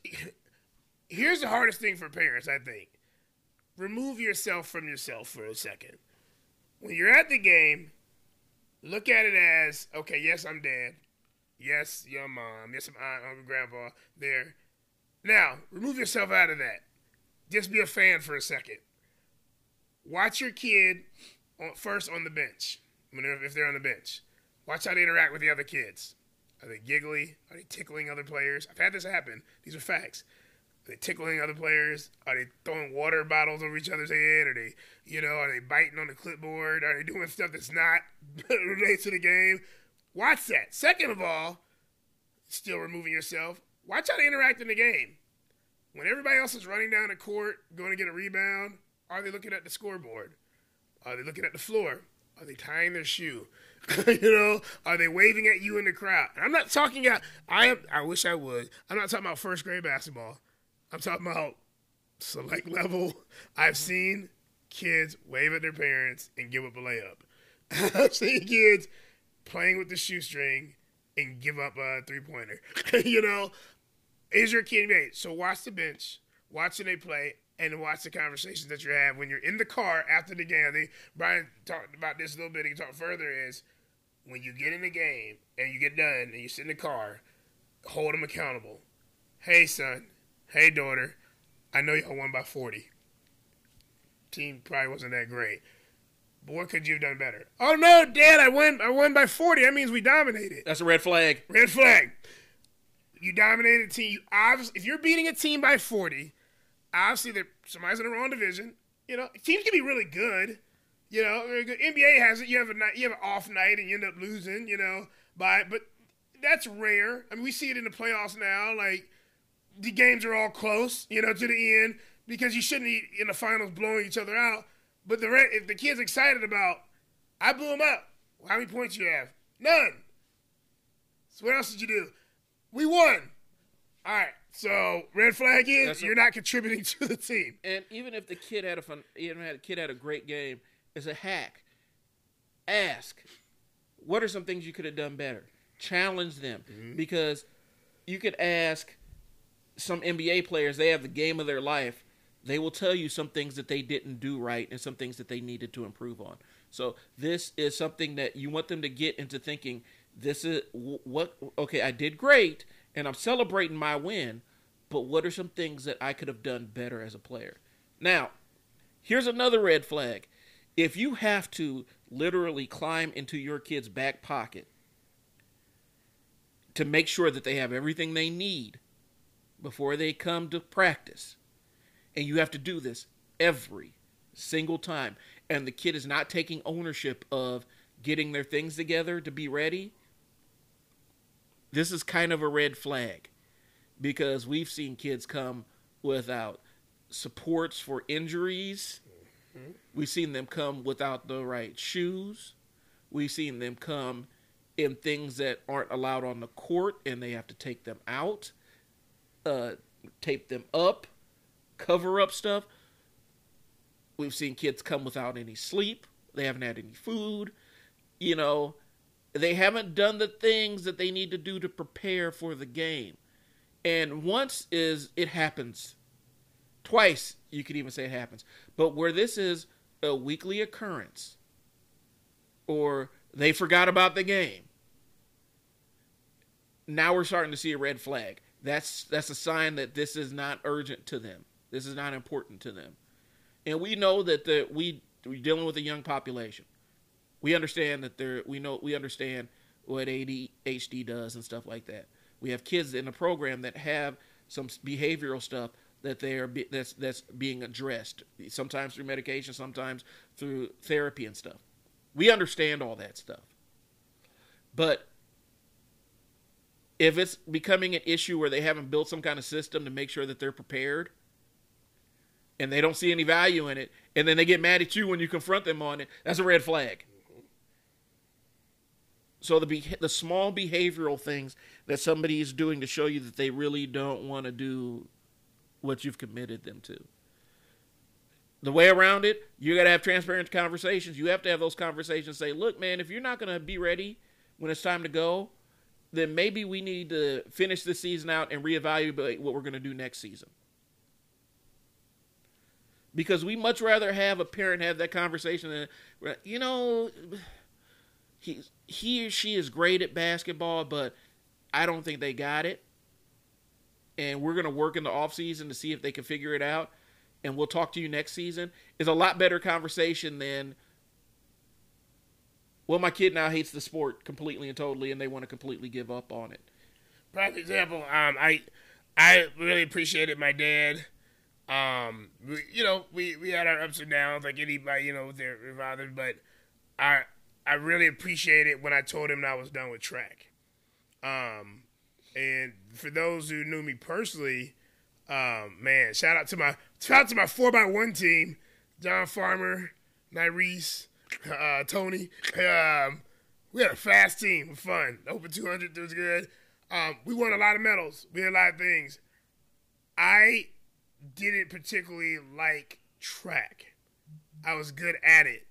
Speaker 2: here's the hardest thing for parents, I think. Remove yourself from yourself for a second. When you're at the game, look at it as okay. Yes, I'm dad. Yes, your mom. Yes, I'm aunt, uncle, grandpa. There. Now, remove yourself out of that. Just be a fan for a second. Watch your kid first on the bench, if they're on the bench. Watch how they interact with the other kids. Are they giggly? Are they tickling other players? I've had this happen. These are facts. Are they tickling other players? Are they throwing water bottles over each other's head? Are they, you know, are they biting on the clipboard? Are they doing stuff that's not related to the game? Watch that. Second of all, still removing yourself, watch how they interact in the game. When everybody else is running down the court, going to get a rebound, are they looking at the scoreboard? Are they looking at the floor? Are they tying their shoe? you know, are they waving at you in the crowd? I'm not talking about. I. I wish I would. I'm not talking about first grade basketball. I'm talking about select level. I've seen kids wave at their parents and give up a layup. I've seen kids playing with the shoestring and give up a three pointer. you know, is your kid made? So watch the bench, watching they play, and watch the conversations that you have when you're in the car after the game. I think Brian talked about this a little bit. He talked further is when you get in the game and you get done and you sit in the car, hold them accountable. Hey, son. Hey, daughter. I know y'all won by 40. Team probably wasn't that great. But what could you have done better? Oh no, Dad! I won. I won by 40. That means we dominated.
Speaker 1: That's a red flag.
Speaker 2: Red flag. You dominated a team. You obviously, if you're beating a team by 40, obviously that somebody's in the wrong division. You know, teams can be really good. You know, NBA has it. You have a night, you have an off night, and you end up losing. You know, by but that's rare. I mean, we see it in the playoffs now. Like the games are all close. You know, to the end because you shouldn't be in the finals blowing each other out. But the if the kid's excited about, I blew him up. How many points you have? None. So what else did you do? We won. All right. So red flag is That's you're a, not contributing to the team.
Speaker 1: And even if the kid had a fun, even had a kid had a great game, is a hack. Ask, What are some things you could have done better? Challenge them
Speaker 2: Mm-hmm.
Speaker 1: because you could ask some NBA players, they have the game of their life. They will tell you some things that they didn't do right and some things that they needed to improve on. So this is something that you want them to get into thinking. This is what okay. I did great, and I'm celebrating my win. But what are some things that I could have done better as a player? Now, here's another red flag. If you have to literally climb into your kid's back pocket to make sure that they have everything they need before they come to practice, and you have to do this every single time, and the kid is not taking ownership of getting their things together to be ready, this is kind of a red flag because we've seen kids come without supports for injuries. We've seen them come without the right shoes. We've seen them come in things that aren't allowed on the court and they have to take them out, uh, tape them up, cover up stuff. We've seen kids come without any sleep. They haven't had any food. You know, they haven't done the things that they need to do to prepare for the game. And once is it happens. Twice you could even say it happens. But where this is a weekly occurrence or they forgot about the game. Now we're starting to see a red flag. That's that's a sign that this is not urgent to them. This is not important to them. And we know that the we we're dealing with a young population. We understand that there we know we understand what ADHD does and stuff like that. We have kids in the program that have some behavioral stuff that they are be, that's that's being addressed. Sometimes through medication, sometimes through therapy and stuff. We understand all that stuff. But if it's becoming an issue where they haven't built some kind of system to make sure that they're prepared and they don't see any value in it, and then they get mad at you when you confront them on it, that's a red flag. So the the small behavioral things that somebody is doing to show you that they really don't want to do what you've committed them to. The way around it, you got to have transparent conversations. You have to have those conversations. Say, look, man, if you're not going to be ready when it's time to go, then maybe we need to finish this season out and reevaluate what we're going to do next season. Because we much rather have a parent have that conversation than, you know, he he or she is great at basketball, but I don't think they got it. And we're gonna work in the off season to see if they can figure it out. And we'll talk to you next season. Is a lot better conversation than well, my kid now hates the sport completely and totally, and they want to completely give up on it.
Speaker 2: Prime example, um, I I really appreciated my dad. Um, we, you know, we, we had our ups and downs like anybody, you know, with their father, but I I really appreciated when I told him I was done with track. Um, and for those who knew me personally, um, man, shout out to my shout out to my four x one team, John Farmer, Nyrese, uh, Tony. Um, we had a fast team, fun. Open 200 was good. Um, we won a lot of medals. We did a lot of things. I didn't particularly like track. I was good at it.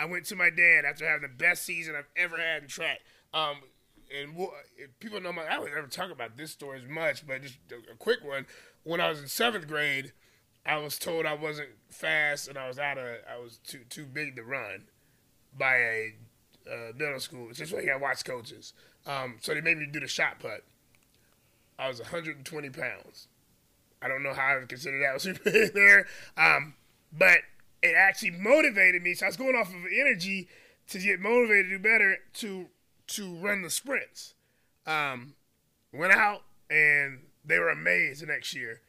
Speaker 2: I went to my dad after having the best season I've ever had in track. Um, and we'll, people know my, I don't ever talk about this story as much, but just a, quick one. When I was in seventh grade, I was told I wasn't fast and I was out of, I was too too big to run by a uh, middle school. It's just like I watch coaches. Um, so they made me do the shot put. I was 120 pounds. I don't know how I would consider that was super there, um, but it actually motivated me. So I was going off of energy to get motivated to do better to to run the sprints. Um, went out and they were amazed the next year.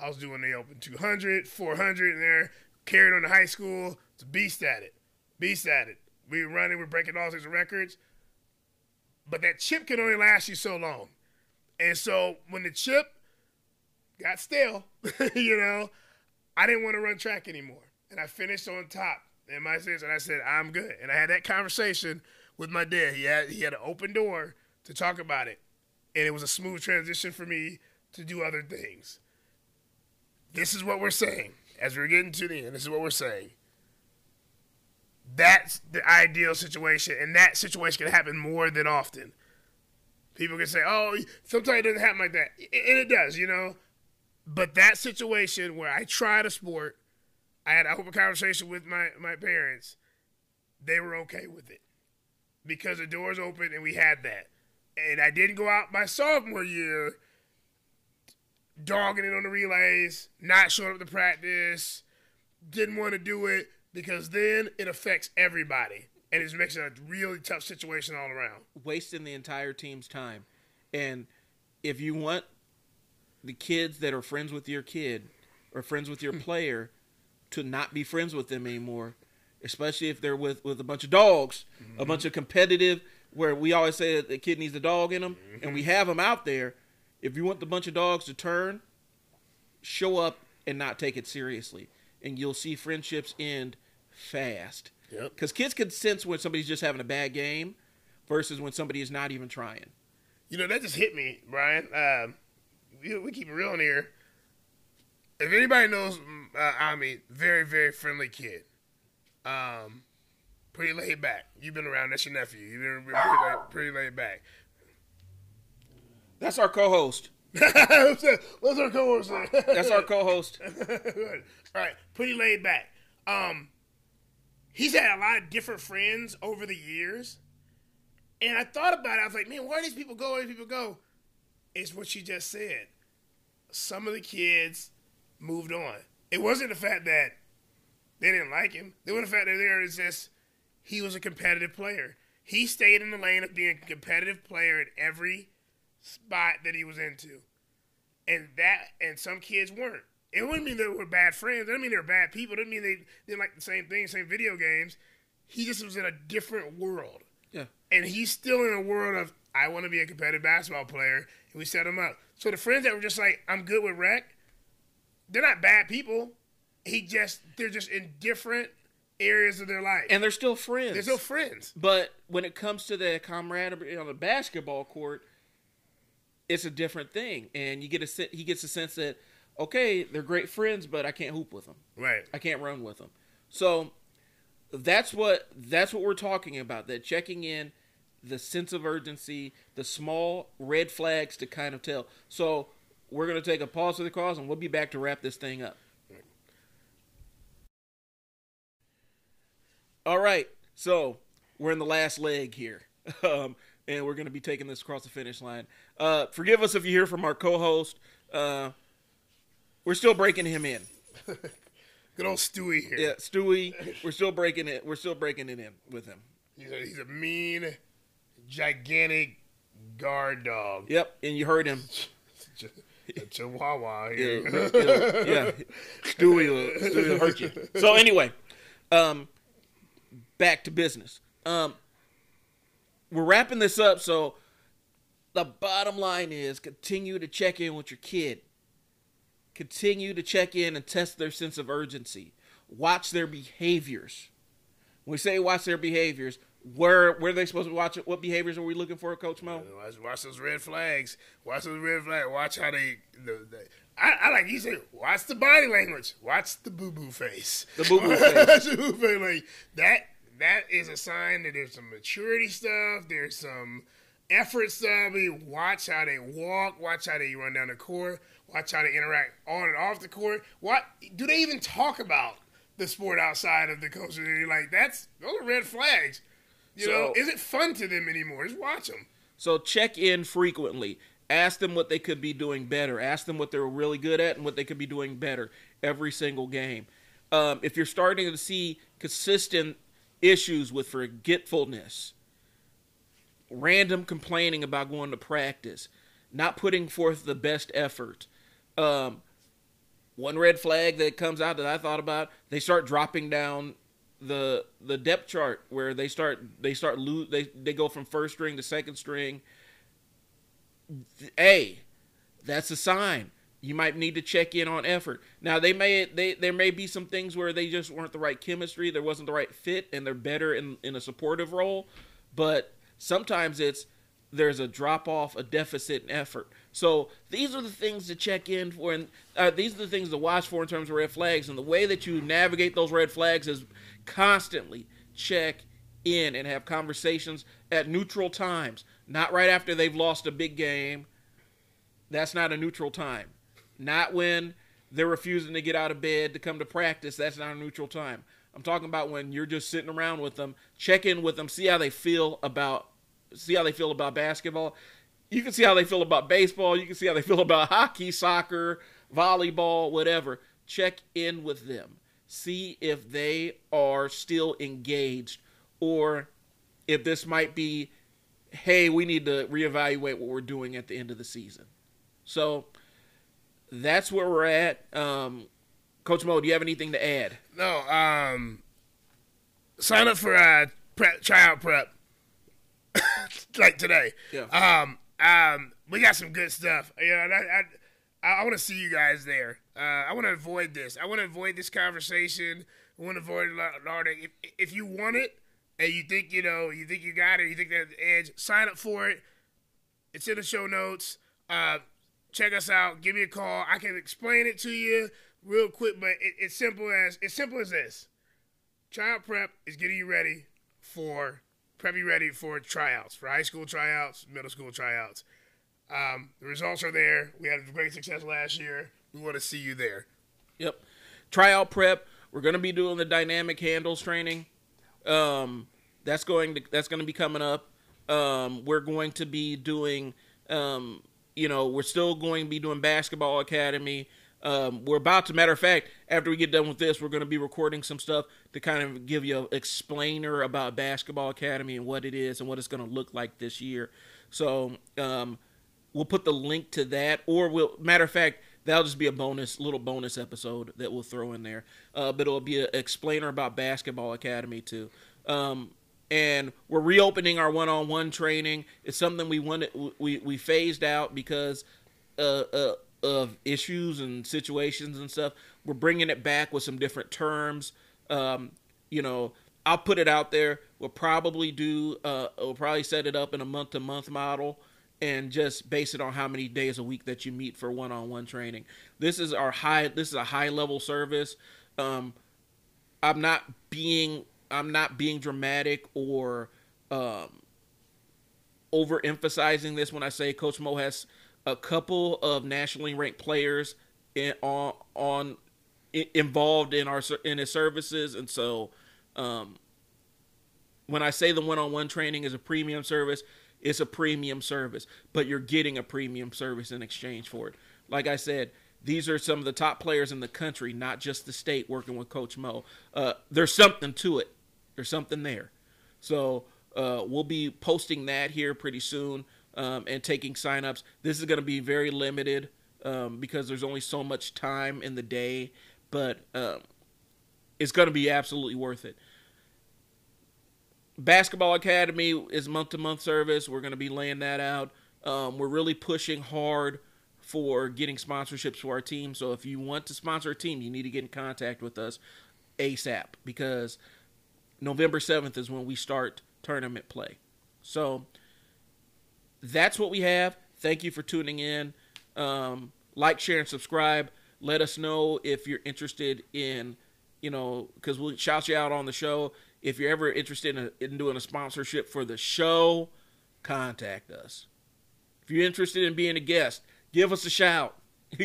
Speaker 2: I was doing the open 200, 400 in there, carried on to high school. It's a beast at it. Beast at it. We were running, we're breaking all sorts of records. But that chip can only last you so long. And so when the chip got stale, you know, I didn't want to run track anymore. And I finished on top in my season. And I said, I'm good. And I had that conversation with my dad. He had, he had an open door to talk about it. And it was a smooth transition for me to do other things. This is what we're saying. As we're getting to the end, this is what we're saying. that's the ideal situation, and that situation can happen more than often. People can say, "Oh, sometimes it doesn't happen like that," and it does, you know. But that situation where I tried a sport, I had an open conversation with my my parents. They were okay with it because the doors open and we had that. And I didn't go out my sophomore year dogging it on the relays, not showing up to practice, didn't want to do it because then it affects everybody and it makes it a really tough situation all around.
Speaker 1: Wasting the entire team's time. And if you want the kids that are friends with your kid or friends with your hmm. player to not be friends with them anymore, especially if they're with, with a bunch of dogs, mm-hmm. a bunch of competitive, where we always say that the kid needs a dog in them, mm-hmm. and we have them out there. If you want the bunch of dogs to turn, show up and not take it seriously, and you'll see friendships end fast. Because yep. kids can sense when somebody's just having a bad game versus when somebody is not even trying.
Speaker 2: You know, that just hit me, Brian. Um, we, we, keep it real in here. If anybody knows uh, Ami, very, very friendly kid. Um, pretty laid back. You've been around. That's your nephew. You've been pretty laid, pretty laid back.
Speaker 1: That's our co-host.
Speaker 2: What's our co-host?
Speaker 1: That's our co-host.
Speaker 2: All right, pretty laid back. Um, he's had a lot of different friends over the years. And I thought about it. I was like, man, where do these people go? Where do these people go? It's what you just said. Some of the kids moved on. It wasn't the fact that they didn't like him. It wasn't the fact that there is just he was a competitive player. He stayed in the lane of being a competitive player at every spot that he was into. And that and some kids weren't. It wouldn't mean they were bad friends. It didn't mean they were bad people. It didn't mean they didn't like the same thing, same video games. He just was in a different world.
Speaker 1: Yeah.
Speaker 2: And he's still in a world of I want to be a competitive basketball player, and we set him up. So the friends that were just like, I'm good with rec, they're not bad people. He just they're just in different areas of their life.
Speaker 1: And they're still friends.
Speaker 2: They're still friends.
Speaker 1: But when it comes to the camaraderie on the basketball court, it's a different thing. And you get a he gets a sense that okay, they're great friends, but I can't hoop with them.
Speaker 2: Right.
Speaker 1: I can't run with them. So that's what that's what we're talking about. That checking in, the sense of urgency, the small red flags to kind of tell. So we're gonna take a pause for the cause, and we'll be back to wrap this thing up. All right, so we're in the last leg here, um, and we're gonna be taking this across the finish line. Uh, forgive us if you hear from our co-host. Uh, we're still breaking him in.
Speaker 2: Good old Stewie here.
Speaker 1: Yeah, Stewie. We're still breaking it. We're still breaking it in with him.
Speaker 2: He's a, he's a mean, gigantic guard dog.
Speaker 1: Yep, and you heard him.
Speaker 2: chihuahua here.
Speaker 1: Yeah. Stewie, will, Stewie hurt you. So anyway, um, back to business. Um, we're wrapping this up. So the bottom line is continue to check in with your kid continue to check in and test their sense of urgency. Watch their behaviors. When we say watch their behaviors, where where are they supposed to watch it? What behaviors are we looking for, Coach Mo?
Speaker 2: Watch, watch those red flags. Watch those red flags. Watch how they. The, the, I, I, like you said. Watch the body language. Watch the boo boo face.
Speaker 1: The boo boo face.
Speaker 2: the boo face. Like that. That is a sign that there's some maturity stuff. There's some effort stuff. I mean, watch how they walk. Watch how they run down the court. Watch how they interact on and off the court. What do they even talk about the sport outside of the coach? Like that's those are red flags. You so, know, is it fun to them anymore? Just watch them.
Speaker 1: So check in frequently. Ask them what they could be doing better. Ask them what they're really good at and what they could be doing better every single game. Um, if you're starting to see consistent issues with forgetfulness, random complaining about going to practice, not putting forth the best effort, um, one red flag that comes out that I thought about, they start dropping down the the depth chart where they start they start lose they they go from first string to second string. A, that's a sign. You might need to check in on effort. Now they may they there may be some things where they just weren't the right chemistry, there wasn't the right fit, and they're better in in a supportive role. But sometimes it's there's a drop off, a deficit in effort. So these are the things to check in for, and uh, these are the things to watch for in terms of red flags. And the way that you navigate those red flags is constantly check in and have conversations at neutral times, not right after they've lost a big game. That's not a neutral time. Not when they're refusing to get out of bed to come to practice. That's not a neutral time. I'm talking about when you're just sitting around with them, check in with them, see how they feel about see how they feel about basketball. You can see how they feel about baseball. You can see how they feel about hockey, soccer, volleyball, whatever. Check in with them. See if they are still engaged or if this might be, hey, we need to reevaluate what we're doing at the end of the season. So that's where we're at. Um, Coach Moe, do you have anything to add?
Speaker 2: No. Um, sign up for uh, prep, tryout prep like today.
Speaker 1: Yeah.
Speaker 2: Um, um, we got some good stuff. You know, I, I, I want to see you guys there. Uh, I want to avoid this. I want to avoid this conversation. I want to avoid Lardy. If, if you want it and you think you know, you think you got it, you think that's the edge, sign up for it. It's in the show notes. Uh, check us out. Give me a call. I can explain it to you real quick, but it, it's simple as it's simple as this. Tryout prep is getting you ready for prep you ready for tryouts, for high school tryouts, middle school tryouts. Um, the results are there. We had great success last year. We want to see you there.
Speaker 1: Yep. Tryout prep. We're going to be doing the dynamic handles training. Um, that's going to that's going to be coming up. Um, we're going to be doing. Um, you know, we're still going to be doing basketball academy. Um, we're about to, matter of fact, after we get done with this, we're going to be recording some stuff to kind of give you an explainer about Basketball Academy and what it is and what it's going to look like this year. So um, we'll put the link to that, or we'll, matter of fact, that'll just be a bonus, little bonus episode that we'll throw in there. Uh, but it'll be an explainer about Basketball Academy too. Um, and we're reopening our one-on-one training. It's something we wanted, we we phased out because. Uh, uh, of issues and situations and stuff. We're bringing it back with some different terms. Um, you know, I'll put it out there. We'll probably do. Uh, we'll probably set it up in a month to month model, and just base it on how many days a week that you meet for one on one training. This is our high. This is a high level service. Um, I'm not being. I'm not being dramatic or um, overemphasizing this when I say Coach Moe has a couple of nationally ranked players in, on on involved in our in his services, and so um, when I say the one-on-one training is a premium service, it's a premium service, but you're getting a premium service in exchange for it. Like I said, these are some of the top players in the country, not just the state, working with Coach Moe. Uh, there's something to it. There's something there. So uh, we'll be posting that here pretty soon um, and taking signups. This is going to be very limited um, because there's only so much time in the day, but um, it's going to be absolutely worth it. Basketball Academy is month to month service. We're going to be laying that out. Um, we're really pushing hard for getting sponsorships for our team. So if you want to sponsor a team, you need to get in contact with us ASAP because November 7th is when we start tournament play. So that's what we have. Thank you for tuning in. Um, like, share, and subscribe. Let us know if you're interested in, you know, because we'll shout you out on the show. If you're ever interested in, in doing a sponsorship for the show, contact us. If you're interested in being a guest, give us a shout.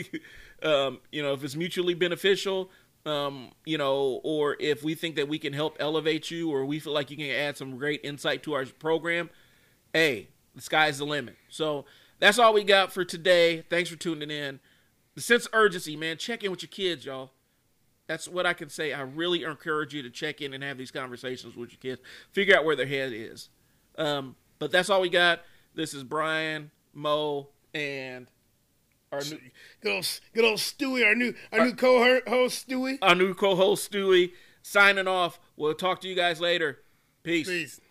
Speaker 1: um, you know, if it's mutually beneficial, um, you know, or if we think that we can help elevate you, or we feel like you can add some great insight to our program, hey, the sky's the limit. So that's all we got for today. Thanks for tuning in. The sense of urgency, man. Check in with your kids, y'all. That's what I can say. I really encourage you to check in and have these conversations with your kids. Figure out where their head is. Um, but that's all we got. This is Brian, Moe, and
Speaker 2: our new good old, good old Stewie, our new our, our new co-host Stewie.
Speaker 1: Our new co-host Stewie signing off. We'll talk to you guys later. Peace. Peace.